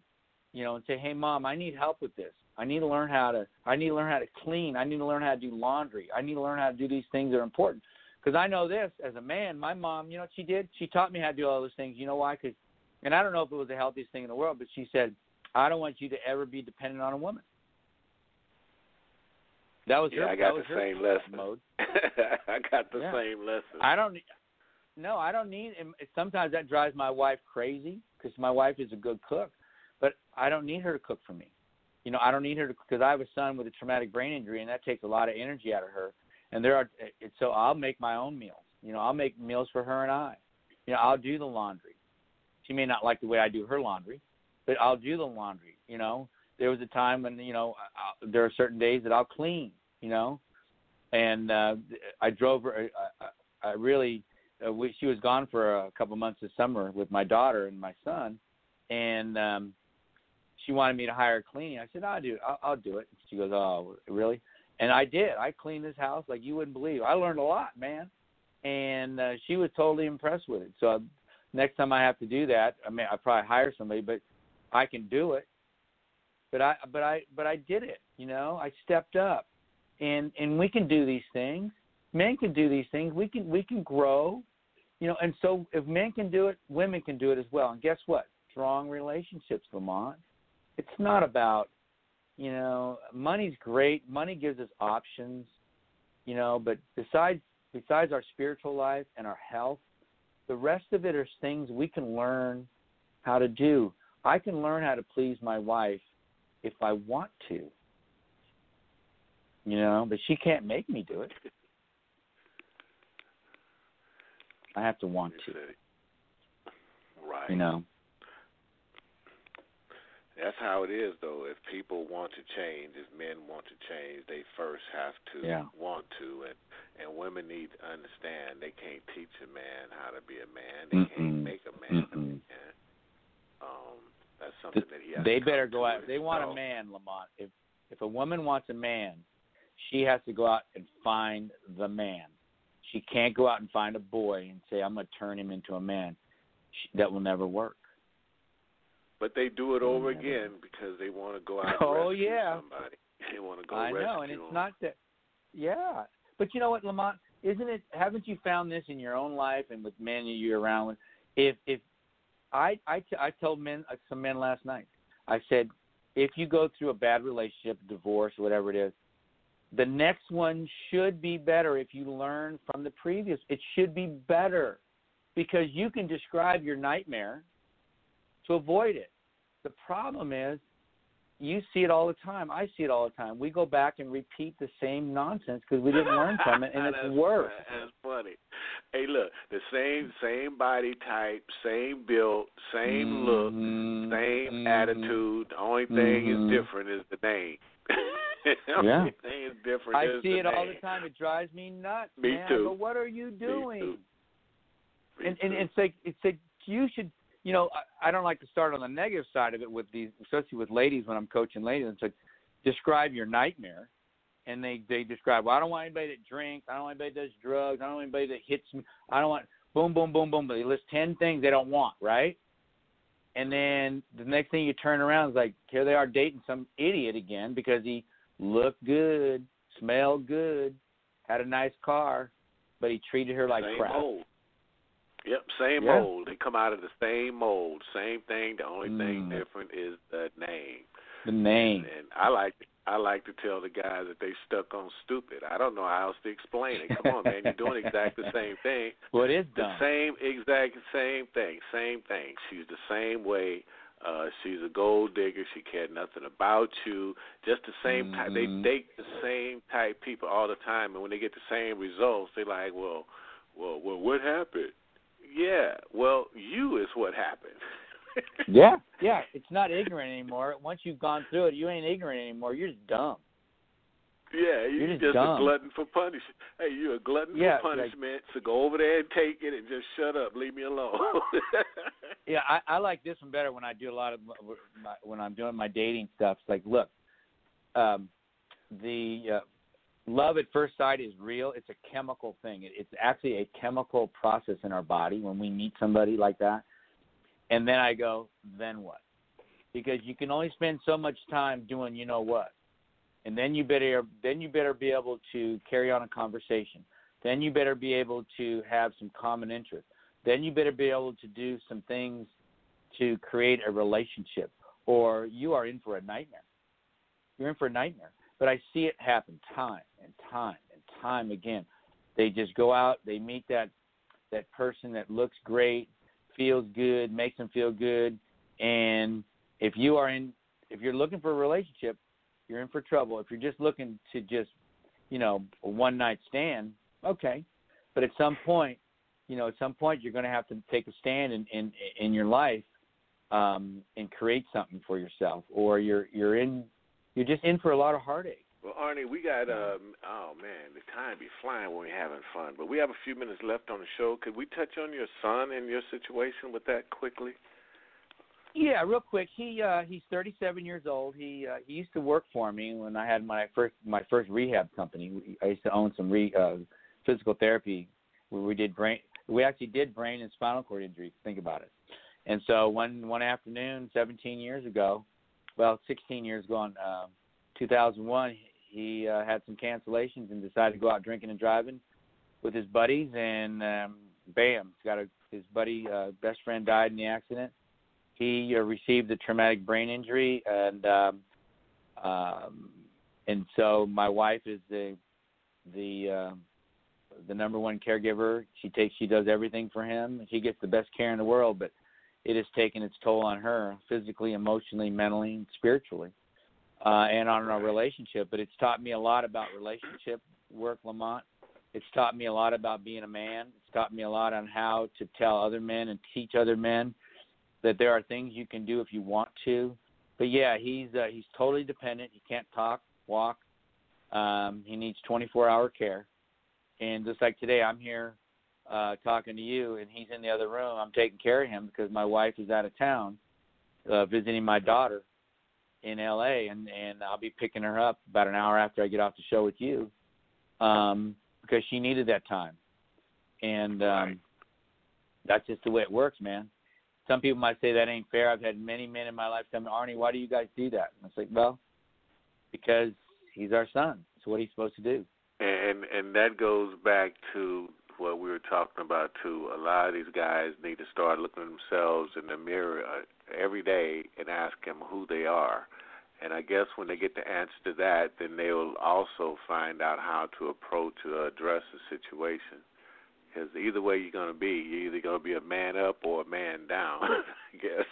Speaker 4: you know, and say, hey, mom, I need help with this. I need to learn how to. I need to learn how to clean. I need to learn how to do laundry. I need to learn how to do these things that are important. Because I know this as a man, my mom, you know what she did? She taught me how to do all those things. You know why? Because, and I don't know if it was the healthiest thing in the world, but she said, I don't want you to ever be dependent on a woman. That was
Speaker 3: Yeah,
Speaker 4: her.
Speaker 3: I got the same lesson.
Speaker 4: mode. <laughs>
Speaker 3: I got the
Speaker 4: Yeah.
Speaker 3: same lesson.
Speaker 4: I don't. No, I don't need. and Sometimes that drives my wife crazy because my wife is a good cook, but I don't need her to cook for me. You know, I don't need her to because I have a son with a traumatic brain injury, and that takes a lot of energy out of her. And there are it- so I'll make my own meals. You know, I'll make meals for her and I. You know, I'll do the laundry. She may not like the way I do her laundry, but I'll do the laundry. You know, there was a time when you know I, I, there are certain days that I'll clean. You know, and uh, I drove her. I, I, I really, uh, we, she was gone for a couple months this summer with my daughter and my son, and um, she wanted me to hire cleaning. I said, "I'll do. I'll, I'll do it." She goes, "Oh, really?" And I did. I cleaned this house like you wouldn't believe. I learned a lot, man, and uh, she was totally impressed with it. So next time I have to do that, I mean, I probably hire somebody, but I can do it. But I, but I, but I did it. You know, I stepped up, and and we can do these things. Men can do these things. We can we can grow, you know. And so if men can do it, women can do it as well. And guess what? Strong relationships, Lamont. It's not about, you know, money's great. Money gives us options, you know. But besides besides our spiritual life and our health, the rest of it are things we can learn how to do. I can learn how to please my wife if I want to. You know, but she can't make me do it. I have to want to.
Speaker 3: Right.
Speaker 4: you know.
Speaker 3: That's how it is, though. If people want to change, if men want to change, they first have to
Speaker 4: Yeah.
Speaker 3: want to, and and women need to understand they can't teach a man how to be a man. They can't make a man a
Speaker 4: Mm-mm.
Speaker 3: man. Um, that's something that he has.
Speaker 4: They better go out. They want a man, Lamont. If if a woman wants a man, she has to go out and find the man. She can't go out and find a boy and say, "I'm going to turn him into a man." She, that will never work.
Speaker 3: But they do it over again because they want to go out <laughs> and
Speaker 4: Oh,
Speaker 3: rescue
Speaker 4: yeah.
Speaker 3: somebody. They want to go
Speaker 4: I know, and it's
Speaker 3: him.
Speaker 4: not that. Yeah, but you know what, Lamont? Isn't it? Haven't you found this in your own life and with men you're around with? If if I I t- I told men uh, some men last night. I said, if you go through a bad relationship, divorce, whatever it is, the next one should be better if you learn from the previous. It should be better because you can describe your nightmare to avoid it. The problem is you see it all the time. I see it all the time. We go back and repeat the same nonsense because we didn't learn from it, and <laughs> it's worse.
Speaker 3: That's funny. Hey, look, the same same body type, same build, same look,
Speaker 4: Mhm,
Speaker 3: same
Speaker 4: mhm.
Speaker 3: attitude. The only thing
Speaker 4: Mhm.
Speaker 3: is different is the name.
Speaker 4: Yeah. <laughs>
Speaker 3: The only thing is different
Speaker 4: I see it all the time. It drives me nuts,
Speaker 3: Me
Speaker 4: man.
Speaker 3: too.
Speaker 4: But what are you doing?
Speaker 3: too. Me
Speaker 4: and and
Speaker 3: too.
Speaker 4: it's like it's like you should you know I, I don't like to start on the negative side of it with these especially with ladies when I'm coaching ladies it's like describe your nightmare. And they they describe well I don't want anybody that drinks. I don't want anybody that does drugs. I don't want anybody that hits me. I don't want boom boom boom boom. They list ten things they don't want right? And then the next thing you turn around is like here they are dating some idiot again because he looked good smelled good had a nice car but he treated her like
Speaker 3: same
Speaker 4: crap.
Speaker 3: mold. Yep, same
Speaker 4: Yeah.
Speaker 3: mold. They come out of the same mold, same thing. The only thing
Speaker 4: Mm.
Speaker 3: different is the name.
Speaker 4: the name
Speaker 3: And I like I like to tell the guys that they stuck on stupid. I don't know how else to explain it. Come on, man, you're doing exactly the same thing. <laughs>
Speaker 4: What is
Speaker 3: The same exact same thing, same thing. She's the same way. Uh, she's a gold digger. She cared nothing about you. Just the same type. They date the same type people all the time, and when they get the same results, they're like, "Well, well, well, what happened?" Yeah, well, you is what happened. <laughs>
Speaker 4: Yeah, yeah. It's not ignorant anymore. Once you've gone through it, you ain't ignorant anymore. You're just dumb.
Speaker 3: Yeah, you're,
Speaker 4: You're just
Speaker 3: just a glutton for punishment. Hey, you're a glutton
Speaker 4: Yeah,
Speaker 3: for
Speaker 4: like-
Speaker 3: punishment. so go over there and take it, and just shut up. Leave me alone. <laughs>
Speaker 4: Yeah, I, I like this one better when I do a lot of my, when I'm doing my dating stuff. It's like, look, um, the uh, love at first sight is real. It's a chemical thing. It, it's actually a chemical process in our body when we meet somebody like that. And then I go, then what? Because you can only spend so much time doing you know what. And then you better then you better be able to carry on a conversation. Then you better be able to have some common interest. Then you better be able to do some things to create a relationship or you are in for a nightmare. You're in for a nightmare. But I see it happen time and time and time again. They just go out, they meet that that person that looks great, feels good, makes them feel good, and if you are in if you're looking for a relationship, you're in for trouble. If you're just looking to just, you know, a one night stand, okay. But at some point, you know, at some point you're going to have to take a stand in in in your life um and create something for yourself or you're you're in you're just in for a lot of heartache.
Speaker 3: Well, Arnie, we got um. Oh man, the time be flying when we're having fun. But we have a few minutes left on the show. Could we touch on your son and your situation with that quickly?
Speaker 4: Yeah, real quick. He uh he's 37 years old. He uh, he used to work for me when I had my first my first rehab company. I used to own some re uh physical therapy where we did brain we actually did brain and spinal cord injuries. Think about it. And so one one afternoon, 17 years ago, well, 16 years ago, in uh, 2001, he uh, had some cancellations and decided to go out drinking and driving with his buddies, and um, bam, got a his buddy uh, best friend died in the accident. He uh, received a traumatic brain injury, and um, um, and so my wife is the the uh, the number one caregiver. She takes she does everything for him. He gets the best care in the world, but it has taken its toll on her physically, emotionally, mentally, and spiritually, uh, and on our relationship. But it's taught me a lot about relationship work, Lamont. It's taught me a lot about being a man. It's taught me a lot on how to tell other men and teach other men that there are things you can do if you want to. But yeah, he's uh, he's totally dependent. He can't talk, walk. Um, he needs 24-hour care. And just like today, I'm here uh, talking to you, and he's in the other room. I'm taking care of him because my wife is out of town uh, visiting my daughter in L.A. and and I'll be picking her up about an hour after I get off the show with you, um, because she needed that time, and um,
Speaker 3: Right.
Speaker 4: that's just the way it works, man. Some people might say that ain't fair. I've had many men in my life tell me, Arnie, why do you guys do that? And it's like, well, because he's our son. It's what he's supposed to do.
Speaker 3: And and that goes back to what we were talking about too. A lot of these guys need to start looking themselves in the mirror uh, every day and ask them who they are. And I guess when they get the answer to that, then they will also find out how to approach or address the situation. Because either way you're going to be, you're either going to be a man up or a man down. <laughs> I guess.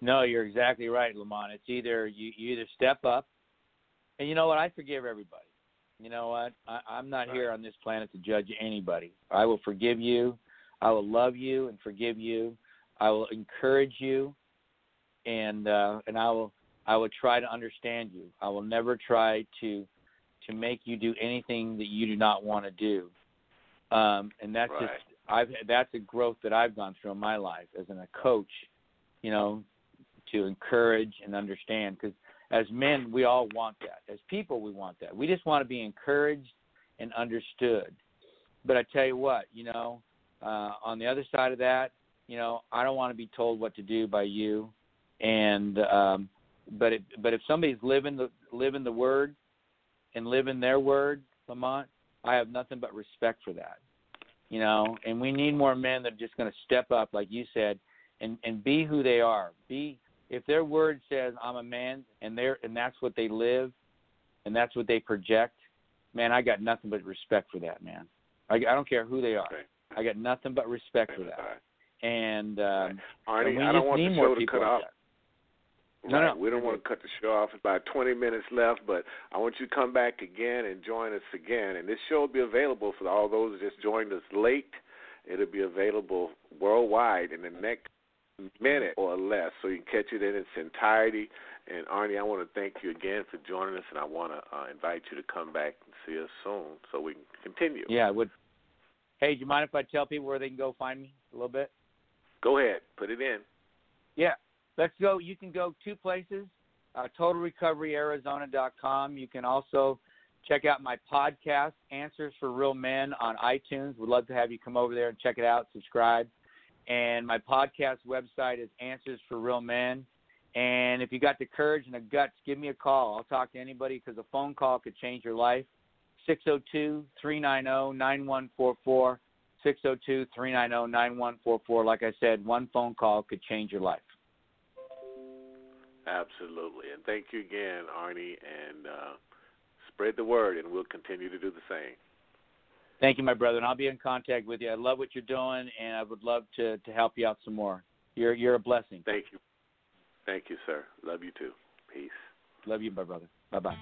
Speaker 4: No, you're exactly right, Lamont. It's either you, you either step up, and you know what? I forgive everybody. You know what? I, I'm not here on this planet to judge anybody. I will forgive you. I will love you and forgive you. I will encourage you, and uh, and I will I will try to understand you. I will never try to to make you do anything that you do not want to do. Um, and that's
Speaker 3: Right.
Speaker 4: just I've that's a growth that I've gone through in my life as an, a coach. You know, to encourage and understand because as men we all want that. As people we want that. We just want to be encouraged and understood. But i tell you what you know uh on the other side of that you know i don't want to be told what to do by you. And um but it, but if somebody's living the living the word and living their word lamont i have nothing but respect for that you know? And we need more men that are just going to step up like you said and and be who they are. Be if their word says I'm a man and they're and that's what they live and that's what they project, man, I got nothing but respect for that, man. I, I don't care who they are.
Speaker 3: Okay.
Speaker 4: I got nothing but respect for that. And um
Speaker 3: Arnie,
Speaker 4: and we
Speaker 3: I don't want the show to cut
Speaker 4: like
Speaker 3: off.
Speaker 4: that. No,
Speaker 3: right.
Speaker 4: no.
Speaker 3: We don't want to cut the show off. It's about 20 minutes left, but I want you to come back again and join us again. And this show will be available for all those that just joined us late. It'll be available worldwide in the next minute or less, so you can catch it in its entirety. And Arnie, I want to thank you again for joining us, and I want to uh, invite you to come back and see us soon so we can continue.
Speaker 4: Yeah, I would Hey, do you mind if I tell people where they can go find me a little bit?
Speaker 3: Go ahead, put it in.
Speaker 4: Yeah. Let's go. You can go two places. uh, TotalRecoveryArizona.com. You can also check out my podcast, Answers for Real Men, on iTunes. We'd love to have you come over there and check it out, subscribe. And my podcast website is Answers for Real Men. And if you got the courage and the guts, give me a call. I'll talk to anybody because a phone call could change your life. 602 390 9144. 602 390 9144. Like I said, one phone call could change your life.
Speaker 3: Absolutely. And thank you again, Arnie, and uh, spread the word, and we'll continue to do the same.
Speaker 4: Thank you, my brother, and I'll be in contact with you. I love what you're doing, and I would love to, to help you out some more. You're you're a blessing.
Speaker 3: Thank you. Thank you, sir. Love you too. Peace.
Speaker 4: Love you, my brother. Bye bye.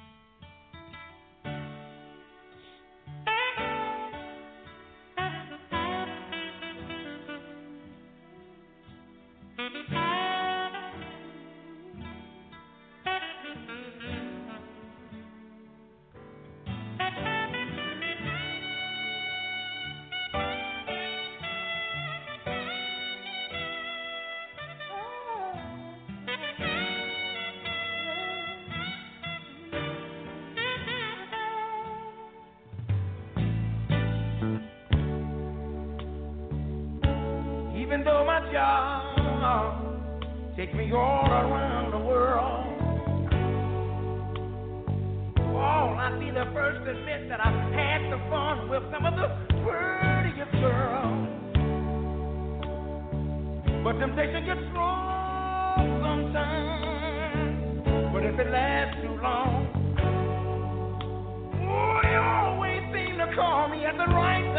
Speaker 5: Admit that I've had some fun with some of the prettiest girls. But temptation gets strong sometimes. But if it lasts too long, oh, you always seem to call me at the right time,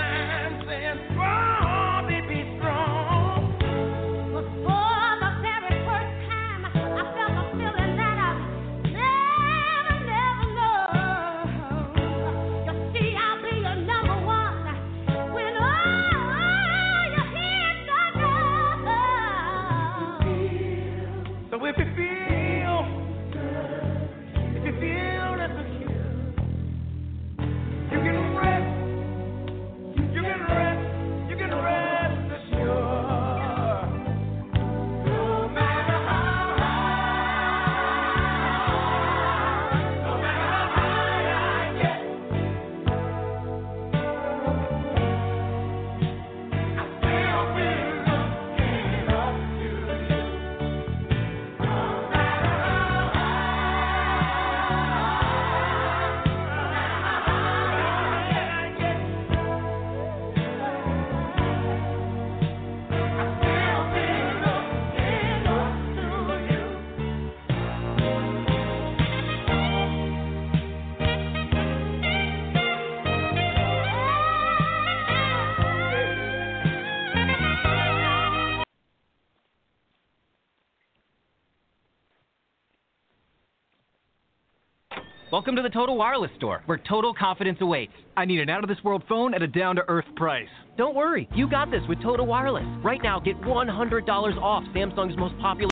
Speaker 6: Welcome to the Total Wireless Store, where total confidence awaits.
Speaker 7: I need an out of this world phone at a down to earth price.
Speaker 6: Don't worry, you got this with Total Wireless. Right now, get $100 off Samsung's most popular